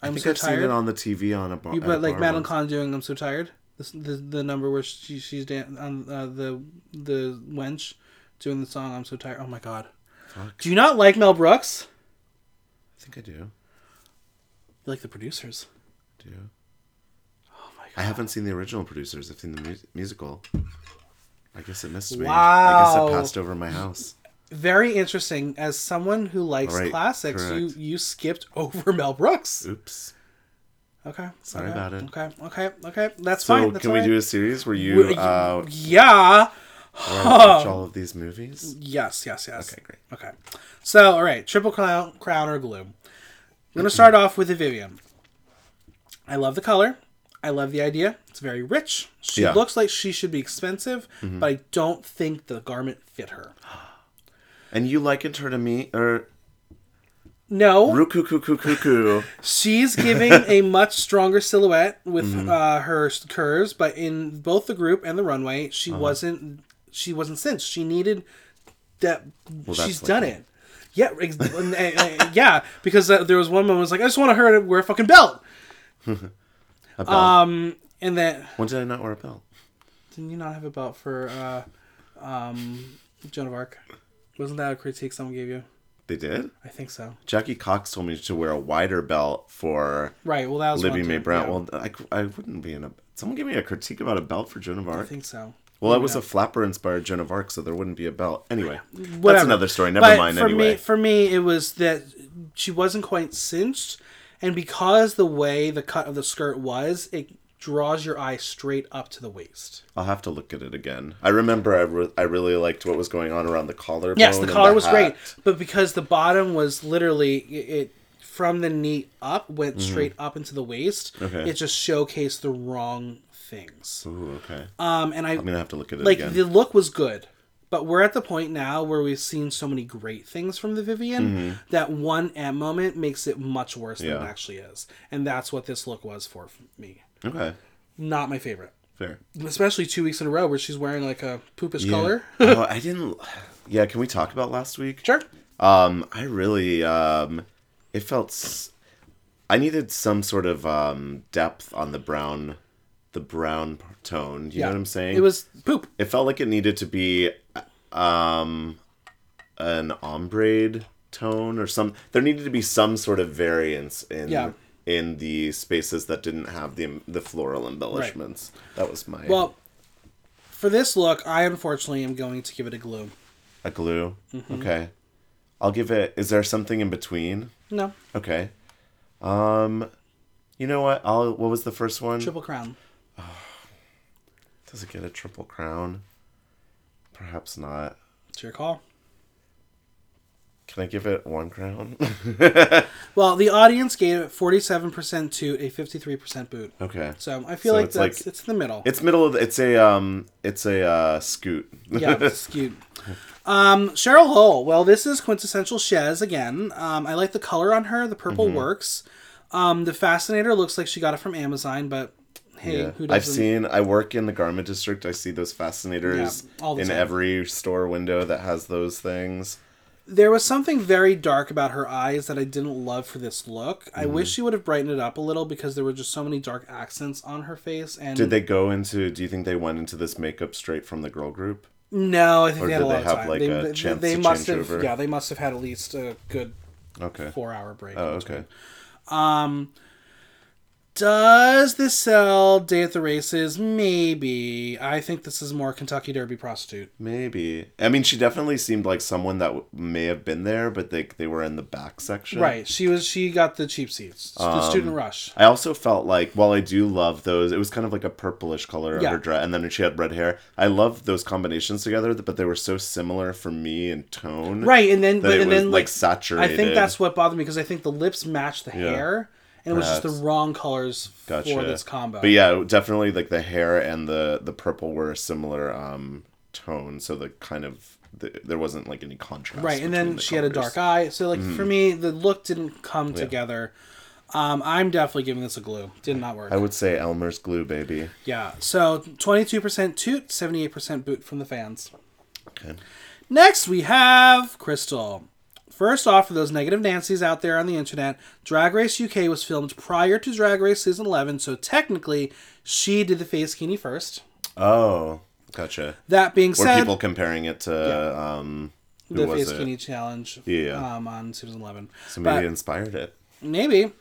I I'm think so I've seen it on the TV on a bar. You, but like bar Madeline. Kahn doing "I'm so tired." This, the the number where she she's dan- on uh, the the wench doing the song "I'm so tired." Oh my god! Fuck. Do you not like Mel Brooks? I think I do. You like the producers? Do. Oh my god! I haven't seen the original producers. I've seen the mu- musical. I guess it missed me. I guess it passed over my house. Very interesting. As someone who likes Right, classics, you correct. you skipped over Mel Brooks. Oops. Okay. Sorry okay, about it. Okay. Okay. Okay. That's So fine. That's can we do a series where you We- uh, Yeah. watch all of these movies? Yes. Yes. Yes. Okay, great. Okay. So, all right, triple crown, crown or glue. I'm going to start off with the Vivienne. I love the color. I love the idea. It's very rich. She Yeah. Mm-hmm. looks like she should be expensive, but I don't think the garment fit her. And you likened her to me, or No, Rukukukukuku. she's giving a much stronger silhouette with Mm-hmm. uh, her curves, but in both the group and the runway, she Uh-huh. wasn't. She wasn't cinched. She needed that. that's she's like done a- it. Yeah, ex- uh, uh, yeah. Because uh, there was one moment I was like, I just want her to wear a fucking belt. A belt. Um, and then when did I not wear a belt? didn't you not have a belt for uh, um, Joan of Arc? Wasn't that a critique someone gave you? They did. I think so. Jackie Cox told me to wear a wider belt for Right. Well, that was Libby May Brown. yeah. Well, I, I wouldn't be in a. Someone gave me a critique about a belt for Joan of Arc. I think so. Well, it was a flapper inspired Joan of Arc, so there wouldn't be a belt. Anyway, that's another story. Never But mind. For Anyway, me, for me, it was that she wasn't quite cinched, and because the way the cut of the skirt was, it draws your eye straight up to the waist. I'll have to look at it again. I remember I, re- I really liked what was going on around the collar. Yes, the collar was great, but because the bottom was literally it, from the knee up went straight up into the waist, Mm-hmm. Okay. it just showcased the wrong things. Ooh, okay. Um, and I I'm gonna have to look at it like again. the look was good but we're at the point now where we've seen so many great things from the vivienne that one M moment makes it much worse than Mm-hmm. It actually is and that's what this look was for me Okay, not my favorite fair. especially two weeks in a row where she's wearing like a poopish color oh, I didn't. Yeah, can we talk about last week? sure Um, I really um, it felt. s- I needed some sort of um depth on the brown, the brown tone. You know what I'm saying? it was poop It felt like it needed to be, um, an ombre tone or some. There needed to be some sort of variance in Yeah. In the spaces that didn't have the the floral embellishments. That was my well for this look i unfortunately am going to give it a glue a glue. Mm-hmm. Okay, I'll give it. Is there something in between? no Okay. Um, you know what? I'll. What was the first one? triple crown Does it get a triple crown? Perhaps not. it's your call Can I give it one crown? well the audience gave it 47% to a 53% boot okay. so i feel So like it's like- that's it's the middle It's middle of. the- It's a um. It's a uh, scoot. yeah, it's cute. Um, Cheryl Hole. Well, this is quintessential Shez again. Um, I like the color on her. The purple Mm-hmm. works. Um, the fascinator looks like she got it from Amazon, but hey, Yeah. who doesn't? I've seen. I work in the garment district. I see those fascinators Yeah, in time. every store window that has those things. There was something very dark about her eyes that I didn't love for this look. I Mm-hmm. wish she would have brightened it up a little because there were just so many dark accents on her face. And Did they go into? Do you think they went into this makeup straight from the girl group? No, I think Or they had a lot they of have, time. like, they, a they- chance they to must change have. over? Yeah, they must have had at least a good Okay. four-hour break. Oh, okay. Um, does this sell Day at the Races? Maybe. I think this is more Kentucky Derby prostitute. Maybe. I mean, she definitely seemed like someone that w- may have been there, but they they were in the back section. Right. She was. She got the cheap seats. Um, the student rush. I also felt like while I do love those, it was kind of like a purplish color of her dress, and then she had red hair. I love those combinations together, but they were so similar for me in tone. Right, and then but it and was then like like saturated. I think that's what bothered me because I think the lips matched the Yeah. hair, and it was just the wrong colors Gotcha. for this combo. But yeah, definitely like the hair and the the purple were a similar um tone, so the kind of the, there wasn't like any contrast. Right, and then the she had a dark eye. So like for me, the look didn't come together. Um, I'm definitely giving this a glue. Did not work. I would say Elmer's glue, baby. Yeah. So 22% toot, 78% boot from the fans. Okay. Next we have Crystal. First off, for those negative Nancy's out there on the internet, Drag Race UK was filmed prior to Drag Race season 11, so technically she did the face kini first. Oh, gotcha. That being Were said, people comparing it to um who the face kini challenge Yeah. um, on season 11. So maybe But- it inspired it. Maybe.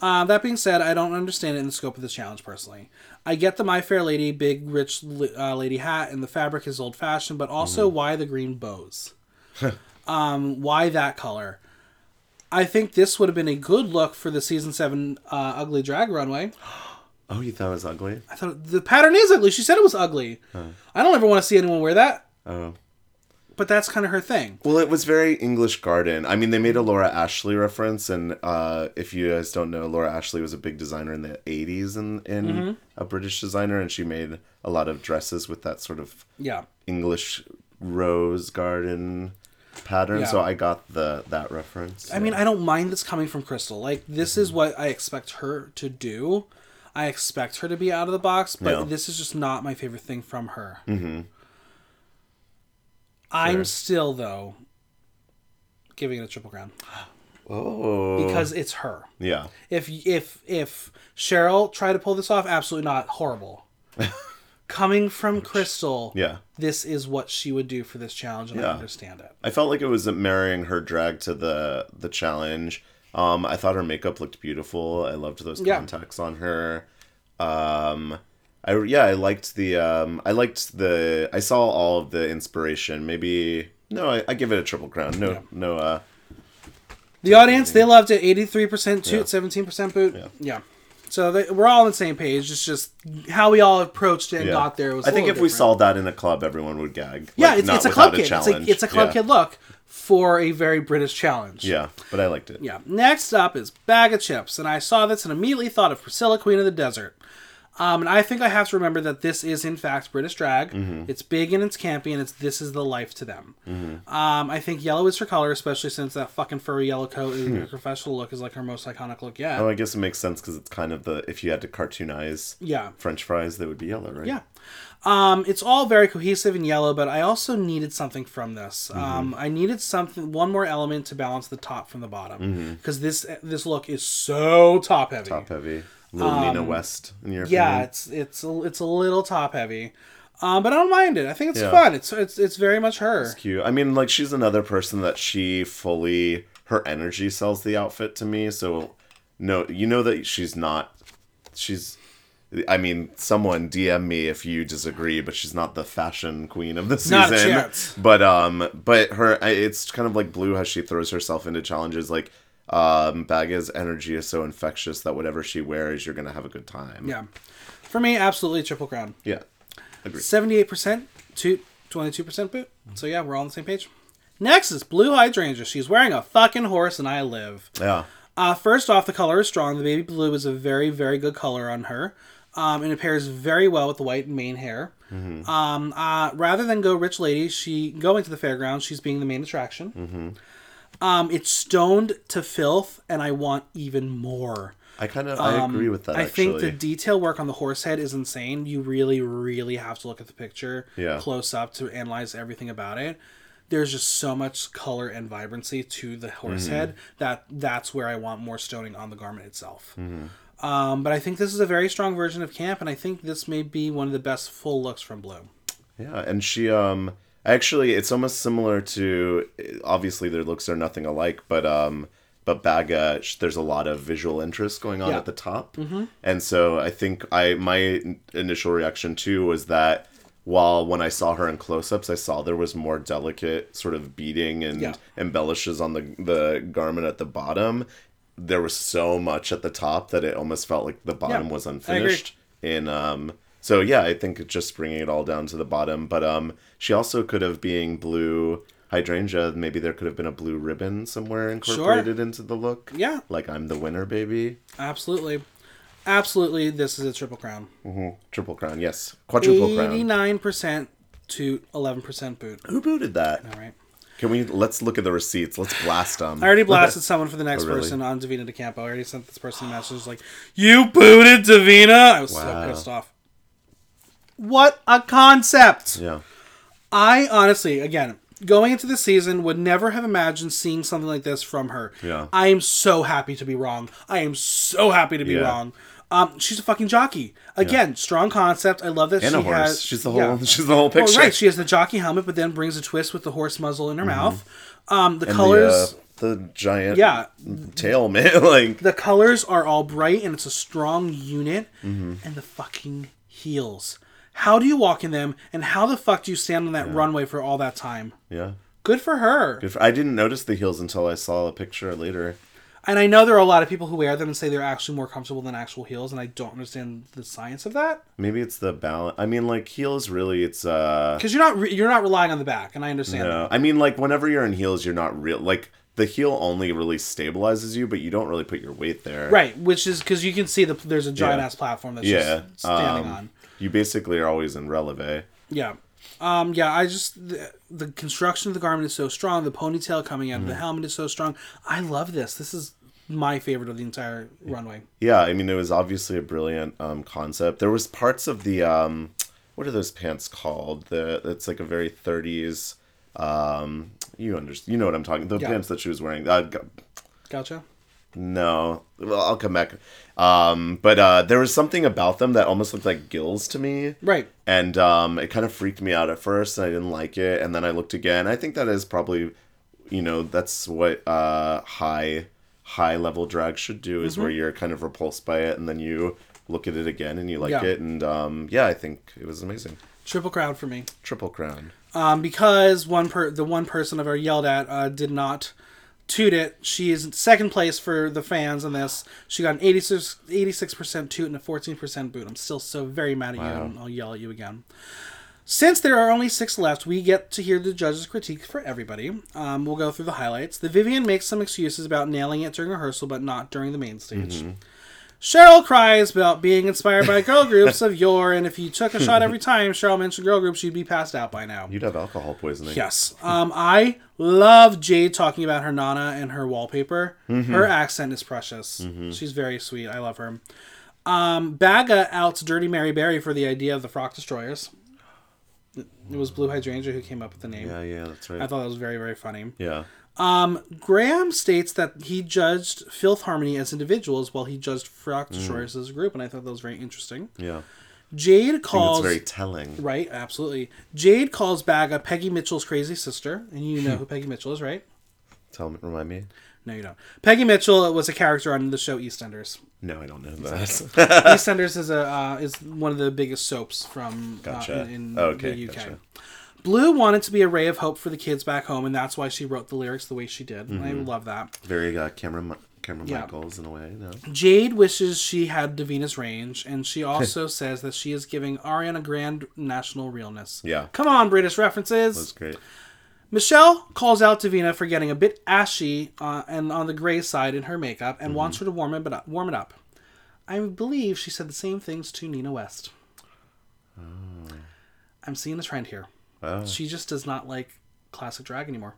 Uh, that being said, I don't understand it in the scope of the challenge personally. I get the My Fair Lady big rich uh, lady hat and the fabric is old fashioned, but also Mm-hmm. why the green bows? um, why that color? I think this would have been a good look for the season seven uh, ugly drag runway. Oh, you thought it was ugly? I thought the pattern is ugly. She said it was ugly. I don't ever want to see anyone wear that, Oh. but that's kind of her thing. Well, it was very English Garden. I mean, they made a Laura Ashley reference, and uh, if you guys don't know, Laura Ashley was a big designer in the '80s, and in, Mm-hmm. a British designer, and she made a lot of dresses with that sort of Yeah. English rose garden pattern. So I got the that reference. I mean, I don't mind this coming from Crystal. Like, this Mm-hmm. is what I expect her to do. I expect her to be out of the box, but Yeah. this is just not my favorite thing from her. Mm-hmm. I'm still, though, giving it a triple crown oh, because it's her. yeah, If if if Cheryl tried to pull this off, absolutely not horrible. Coming from Crystal, yeah. this is what she would do for this challenge, and I understand it. I felt like it was marrying her drag to the the challenge. Um, I thought her makeup looked beautiful. I loved those Yeah. contacts on her. Um, I yeah, I liked the um, I liked the I saw all of the inspiration. Maybe no, I, I give it a triple crown. No, no. Uh, The audience, they loved it. 83% toot, Yeah. 17% boot. Yeah. Yeah. So they, we're all on the same page. It's just how we all approached it and yeah. got there was I a think if little we different. saw that in a club, everyone would gag. Yeah, Like, it's, not it's a without club kid. It's a, challenge. it's a club yeah. kid look for a very British challenge. Yeah, but I liked it. Yeah. Next up is Baga Chipz. And I saw this and immediately thought of Priscilla, Queen of the Desert. Um, and I think I have to remember that this is in fact British drag. Mm-hmm. It's big and it's campy and it's this is the life to them. Um, I think yellow is her color, especially since that fucking furry yellow coat is her professional look is like her most iconic look yet. Oh, I guess it makes sense because it's kind of the if you had to cartoonize yeah. French fries, they would be yellow, right? Yeah. Um, it's all very cohesive and yellow, but I also needed something from this. Mm-hmm. Um, I needed something, one more element to balance the top from the bottom, because this this look is so top heavy. Mm-hmm. Top heavy. Little Nina West in your Um, yeah, opinion? it's it's a, it's a little top heavy, um, but I don't mind it. I think it's Yeah. fun. It's it's it's very much her. It's cute. I mean, like she's another person that she fully her energy sells the outfit to me. So no, you know that she's not. She's. I mean, someone DM me if you disagree, but she's not the fashion queen of the season. Not a chance. But um, but her, it's kind of like Blu how she throws herself into challenges. Like um, Baga's energy is so infectious that whatever she wears, you're gonna have a good time. Yeah, for me, absolutely triple crown. yeah, agree. Seventy-eight percent to twenty-two percent boot. So yeah, we're all on the same page. Next is Blu Hydrangea. She's wearing a fucking horse, and I live. Yeah, Uh, first off, the color is strong. The baby blue is a very, very good color on her. Um, and it pairs very well with the white mane hair. Um, uh, rather than go rich lady, she going to the fairgrounds. She's being the main attraction. Um, it's stoned to filth, and I want even more. I kind of I agree with that. Um, I actually. think the detail work on the horse head is insane. You really, really have to look at the picture Yeah. close up to analyze everything about it. There's just so much color and vibrancy to the horse Mm-hmm. head that that's where I want more stoning on the garment itself. Mm-hmm. Um, but I think this is a very strong version of camp, and I think this may be one of the best full looks from Blu. Yeah, and she um actually it's almost similar to obviously their looks are nothing alike, but um but Baga there's a lot of visual interest going on Yeah. at the top. Mm-hmm. And so I think I my initial reaction too was that while when I saw her in close-ups, I saw there was more delicate sort of beading and Yeah. embellishes on the the garment at the bottom. There was so much at the top that it almost felt like the bottom Yeah, was unfinished in um so yeah i think just bringing it all down to the bottom but um she also could have being blu hydrangea maybe there could have been a blue ribbon somewhere incorporated into the look Yeah, like i'm the winner baby absolutely. Absolutely, this is a triple crown. triple crown yes quadruple crown 89% to 11% boot. who booted that All right. can we let's look at the receipts let's blast them I already blasted someone for the next Oh, really? person on Divina DeCampo. I already sent this person a message like, "You booted Divina." I was so pissed off. What a concept! yeah I honestly, again, going into the season, would never have imagined seeing something like this from her. Yeah. I am so happy to be wrong. I am so happy to be Yeah. wrong. Um, she's a fucking jockey. Again, strong concept. I love that And she a horse. has. she's the whole. yeah. She's the whole Well, picture. right, she has the jockey helmet, but then brings a twist with the horse muzzle in her mouth. Um, the Mm-hmm. And colors, The, uh, the giant. yeah, Tail man. like. the colors are all bright and it's a strong unit. Mm-hmm. And the fucking heels. How do you walk in them? And how the fuck do you stand on that runway for all that time? Yeah. Good for her. Good for, I didn't notice the heels until I saw a picture later. And I know there are a lot of people who wear them and say they're actually more comfortable than actual heels, and I don't understand the science of that Maybe it's the balance. I mean, like heels. Really, it's uh. because you're not re- you're not relying on the back, and I understand that. No, I mean, like whenever you're in heels, you're not real. Like the heel only really stabilizes you, but you don't really put your weight there. Right, which is because you can see the there's a giant Yeah. ass platform that's Yeah. just standing um, on. You basically are always in releve. Yeah. Um, yeah, I just the, the construction of the garment is so strong. The ponytail coming out of the Mm-hmm. helmet is so strong. I love this. This is my favorite of the entire runway. Yeah, I mean, it was obviously a brilliant um, concept. There was parts of the um, what are those pants called? The it's like a very 30s. Um, you understand? You know what I'm talking? The Yeah. pants that she was wearing. Uh, g- Gotcha. no, well, I'll come back. Um, but uh, there was something about them that almost looked like gills to me. Right. and um, it kind of freaked me out at first and i didn't like it and then i looked again i think that is probably you know that's what uh, high high level drag should do is Mm-hmm. where you're kind of repulsed by it and then you look at it again and you like Yeah. it and um, yeah i think it was amazing Triple crown for me. triple crown Um, because one per the one person of her yelled at uh, did not toot it. She is second place for the fans in this. She got an 86 percent toot and a fourteen percent boot. I'm still so very mad at you, and I'll yell at you again. Since there are only six left, we get to hear the judges' critique for everybody. Um, we'll go through the highlights. The Vivienne makes some excuses about nailing it during rehearsal, but not during the main stage. Cheryl cries about being inspired by girl groups of yore, and if you took a shot every time Cheryl mentioned girl groups, you'd be passed out by now. you'd have alcohol poisoning Yes. Um, I love Jade talking about her Nana and her wallpaper. Mm-hmm. Her accent is precious. She's very sweet. I love her. Um, Baga outs Dirty Mary Berry for the idea of the Frock Destroyers. It was Blu Hydrangea who came up with the name. yeah yeah that's right. I thought that was very, very funny. yeah Um, Graham states that he judged Filth Harmony as individuals while he judged Frock Destroyers as a group, and I thought that was very interesting. yeah Jade calls. it's very telling Right, absolutely. Jade calls Baga Peggy Mitchell's crazy sister, and you know who Peggy Mitchell is, right? tell me remind me No, you don't. Peggy Mitchell was a character on the show EastEnders. no i don't know that EastEnders is a uh, is one of the biggest soaps from Gotcha. uh, in, in Okay, the UK. gotcha. Blu wanted to be a ray of hope for the kids back home, and that's why she wrote the lyrics the way she did. I Mm-hmm. love that. very uh, cameron cameron Yeah. michaels in a way no Jade wishes she had Divina's range, and she also says that she is giving Ariana Grande national realness. Yeah. Come on, British references. that's great Michelle calls out Divina for getting a bit ashy uh, and on the gray side in her makeup and wants her to warm it up. Warm it up. I believe she said the same things to Nina West. I'm seeing a trend here. She just does not like classic drag anymore.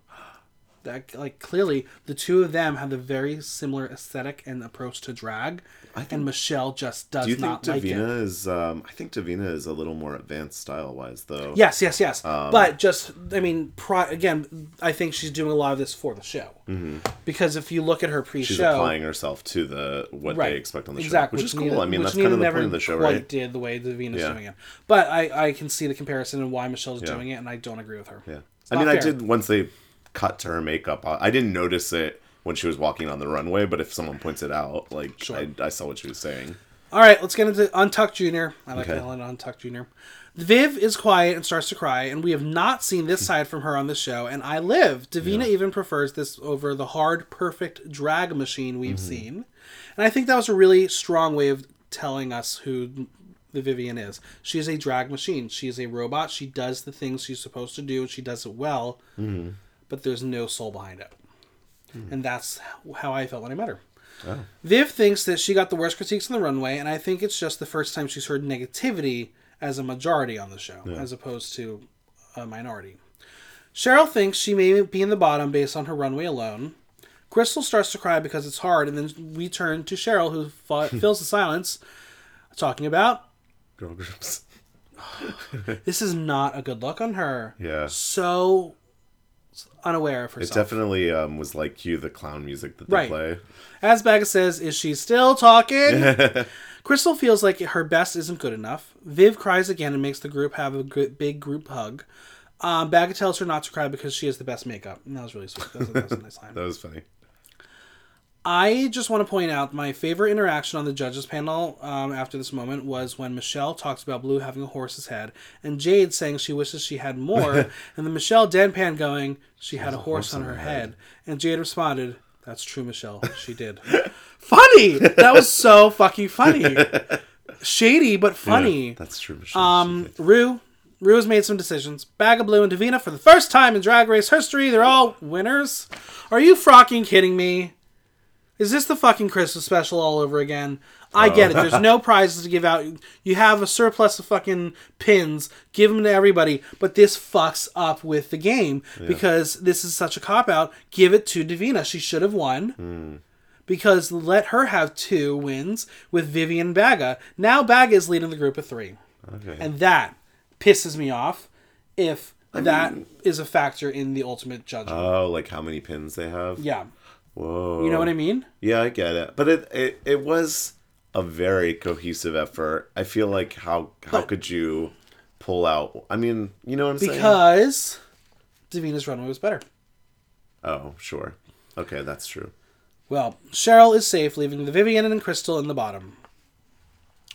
That like clearly the two of them have a very similar aesthetic and approach to drag, and Michelle just does Do you think not like it. Divina is? Um, I think Divina is a little more advanced style wise, though. Yes, yes, yes. Um, but just, I mean, pri- again, I think she's doing a lot of this for the show. Mm-hmm. Because if you look at her pre-show, she's applying herself to the what right, they expect on the exactly, show, which is cool. Nina- I mean, which that's Nina kind of the point of the show, right? Did the way Divina's Yeah. doing it, but I, I can see the comparison and why Michelle's Yeah. doing it, and I don't agree with her. Yeah, It's I mean, I did once they cut to her makeup. I, I didn't notice it when she was walking on the runway, but if someone points it out, like Sure. I, I saw what she was saying. All right, let's get into Untucked Junior. I like Okay. calling it Untucked Junior. Viv is quiet and starts to cry, and we have not seen this side from her on the show. And I live. Divina even prefers this over the hard, perfect drag machine we've mm-hmm. seen, and I think that was a really strong way of telling us who the Vivienne is. She is a drag machine. She is a robot. She does the things she's supposed to do, and she does it well. Mm-hmm. But there's no soul behind it, Mm-hmm. and that's how I felt when I met her. Oh. Viv thinks that she got the worst critiques on the runway, and I think it's just the first time she's heard negativity as a majority on the show, as opposed to a minority. Cheryl thinks she may be in the bottom based on her runway alone. Crystal starts to cry because it's hard, and then we turn to Cheryl, who fa- fills the silence, talking about Girl groups. this is not a good look on her. Yeah. So unaware of herself. It definitely um, was like cue the clown music that they Right. play. As Baga says, is she still talking? Crystal feels like her best isn't good enough. Viv cries again and makes the group have a big group hug. Um, Baga tells her not to cry because she has the best makeup. And that was really sweet. That was, that was a nice line. That was funny. I just want to point out my favorite interaction on the judges panel um, after this moment was when Michelle talks about Blu having a horse's head and Jade saying she wishes she had more, and then Michelle deadpan going, she had a horse on her head. And Jade responded, That's true, Michelle. She did. funny! That was so fucking funny. Shady, but funny. Yeah, that's true. Michelle. Um, Ru. Ru has made some decisions. Bag of Blu and Divina, for the first time in Drag Race history, they're all winners. Are you fucking kidding me? Is this the fucking Christmas special all over again? I get it. There's oh. no prizes to give out. You have a surplus of fucking pins. Give them to everybody. But this fucks up with the game because this is such a cop out. Give it to Divina. She should have won. Hmm. Because let her have two wins with Vivienne Baga. Now Baga is leading the group of three. okay. And that pisses me off if that is a factor in the ultimate judgment. oh, like how many pins they have? yeah. Whoa. You know what I mean? Yeah, I get it. But it it, it was a very cohesive effort. I feel like how how could you pull out? I mean, you know what I'm saying? Because Divina's runway was better. Oh, sure. Okay, that's true. Well, Cheryl is safe, leaving the Vivienne and Crystal in the bottom.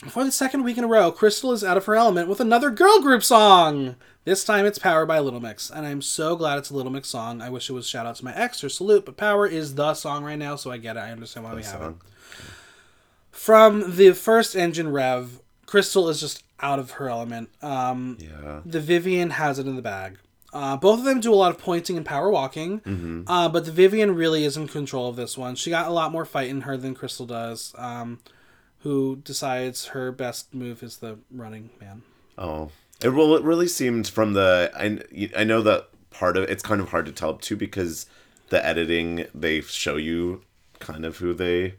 For the second week in a row, Crystal is out of her element with another girl group song. This time it's Power by Little Mix, and I'm so glad it's a Little Mix song. I wish it was shout out to my ex or salute, but Power is the song right now, so I get it. I understand why we have it. From the first engine rev, Crystal is just out of her element. Um, Yeah. the Vivienne has it in the bag. Uh, both of them do a lot of pointing and power walking, uh, but the Vivienne really is in control of this one. She got a lot more fight in her than Crystal does, um, who decides her best move is the running man. Oh, it well, it really seemed from the I I know that part of it's kind of hard to tell too because the editing they show you kind of who they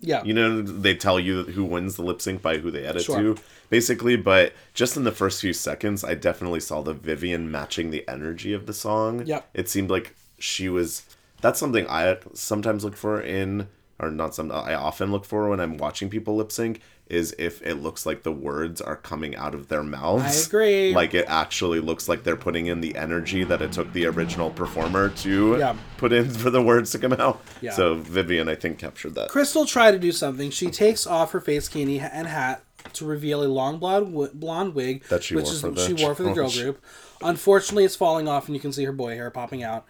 Yeah, you know they tell you who wins the lip sync by who they edit Sure. to basically but just in the first few seconds i definitely saw the vivienne matching the energy of the song yeah it seemed like she was that's something i sometimes look for in or not some i often look for when i'm watching people lip sync is if it looks like the words are coming out of their mouths I agree. like it actually looks like they're putting in the energy that it took the original performer to Yeah. put in for the words to come out Yeah. so vivienne i think captured that Crystal tried to do something. She takes off her face bikini and hat to reveal a long blonde blonde wig, That she which wore is for the she wore for the girl group. Unfortunately, it's falling off, and you can see her boy hair popping out.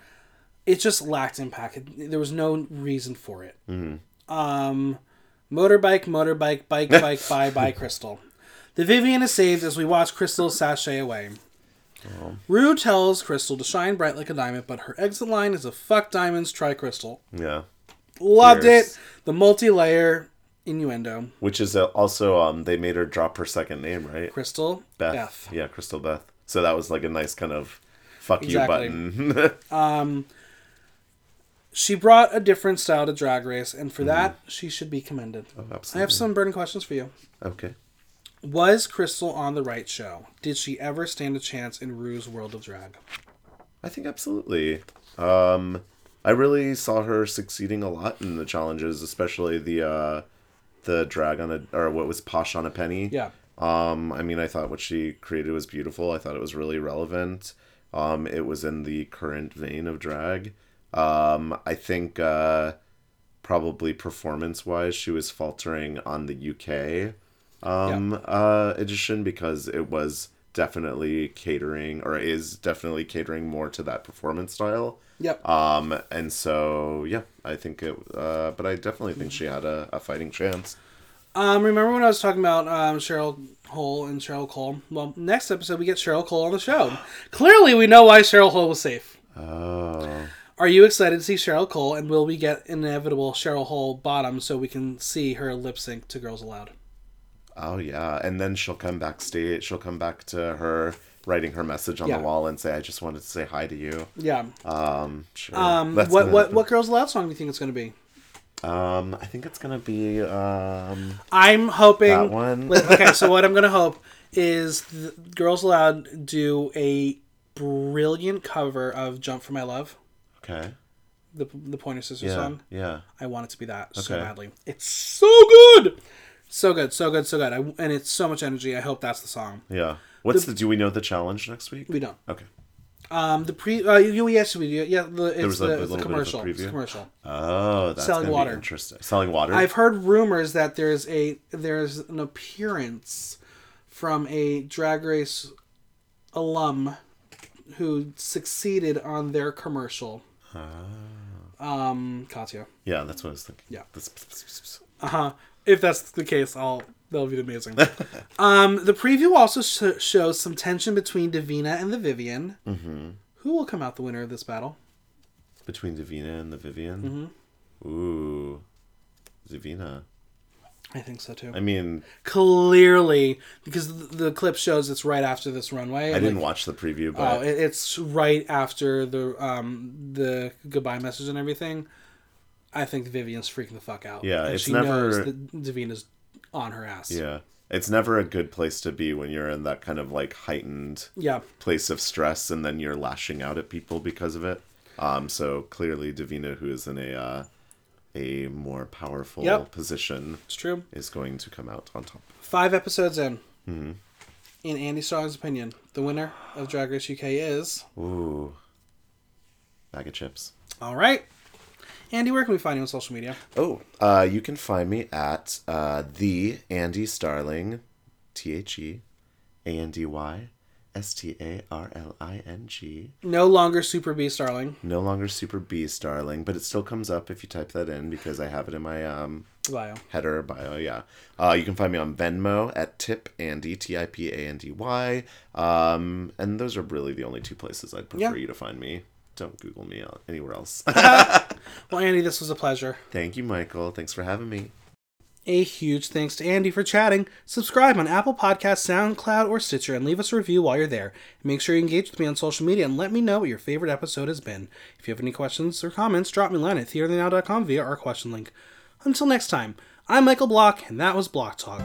It just lacked impact. There was no reason for it. Mm-hmm. Um, motorbike, motorbike, bike, bike, bye, bye, Crystal. The Vivienne is saved as we watch Crystal sashay away. Oh. Ru tells Crystal to shine bright like a diamond, but her exit line is a fuck diamonds, try Crystal. yeah Loved it. The multi-layer innuendo. Which is also um they made her drop her second name, right? Crystal Beth. Beth. Yeah, Crystal Beth. So that was like a nice kind of fuck Exactly. you button. She brought a different style to Drag Race, and for that, she should be commended. I Mm-hmm. absolutely. have some burning questions for you. okay. Was Crystal on the right show? Did she ever stand a chance in Ru's world of drag? I think absolutely. Um I really saw her succeeding a lot in the challenges, especially the uh the drag on a or what was posh on a penny. Yeah. Um, I mean, I thought what she created was beautiful. I thought it was really relevant. Um, it was in the current vein of drag. Um, I think uh, probably performance wise, she was faltering on the UK um, uh, edition because it was definitely catering or is definitely catering more to that performance style. Yep. Um, and so yeah, I think it. Uh, but I definitely think she had a, a fighting chance. Um, remember when I was talking about um, Cheryl Hole and Cheryl Cole? Well, next episode we get Cheryl Cole on the show. Clearly, we know why Cheryl Hole was safe. Oh. Are you excited to see Cheryl Cole, and will we get inevitable Cheryl Hole bottom so we can see her lip sync to Girls Aloud? Oh yeah, and then she'll come backstage. She'll come back to her writing her message on Yeah. the wall and say, "I just wanted to say hi to you." Yeah. Um, sure. Um, That's what what happen. what Girls Aloud song do you think it's going to be? Um, I think it's gonna be um I'm hoping. that one. Okay, so what I'm going to hope is Girls Aloud do a brilliant cover of "Jump for My Love," Okay. the the Pointer Sisters Yeah. song. Yeah. I want it to be that so badly. It's so good, so good, so good, so good. I, and it's so much energy. I hope that's the song. Yeah. What's the, do we know the challenge next week? We don't. Okay. Um, the pre. Uh, you, yes, we do. Yeah, the, it's was a- the, it's the little bit of a commercial. It's commercial. Oh, that's Selling water. Interesting. Selling water. I've heard rumors that there's a there's an appearance from a Drag Race alum who succeeded on their commercial. Um, Katya. Yeah, that's what I was thinking. Yeah. Uh huh. If that's the case, I'll that'll be amazing. um, the preview also sh- shows some tension between Divina and the Vivienne. Mm-hmm. Who will come out the winner of this battle? Between Divina and the Vivienne. Mm-hmm. Ooh, Divina. I think so too. I mean, Clearly, because the, the clip shows it's right after this runway. I didn't like, watch the preview, Oh, but it, it's right after the um the goodbye message and everything. I think Vivienne's freaking the fuck out. Yeah, And it's she never- knows that Divina's on her ass. yeah, it's never a good place to be when you're in that kind of like heightened Yeah. place of stress, and then you're lashing out at people because of it. Um, so clearly, Divina, who is in a uh, a more powerful Yep. position, It's true. is going to come out on top. Five episodes in. Mm-hmm. In Andy Starling's opinion, the winner of Drag Race UK is. Ooh, bag of chips. All right. Andy, where can we find you on social media? Oh, uh, you can find me at uh, the Andy Starling, T H E A N D Y S T A R L I N G. No longer Super B Starling. No longer Super B Starling, but it still comes up if you type that in because I have it in my um, Bio. header bio. Yeah, uh, you can find me on Venmo at Tip Andy T I P A N D Y. Um, and those are really the only two places I'd prefer Yeah. you to find me. Don't Google me anywhere else. Well, Andy, this was a pleasure. Thank you, Michael. Thanks for having me. A huge thanks to Andy for chatting. Subscribe on Apple Podcasts, SoundCloud, or Stitcher, and leave us a review while you're there. Make sure you engage with me on social media and let me know what your favorite episode has been. If you have any questions or comments, drop me a line at theaterthenow.com via our question link. Until next time, I'm Michael Block, and that was Block Talk.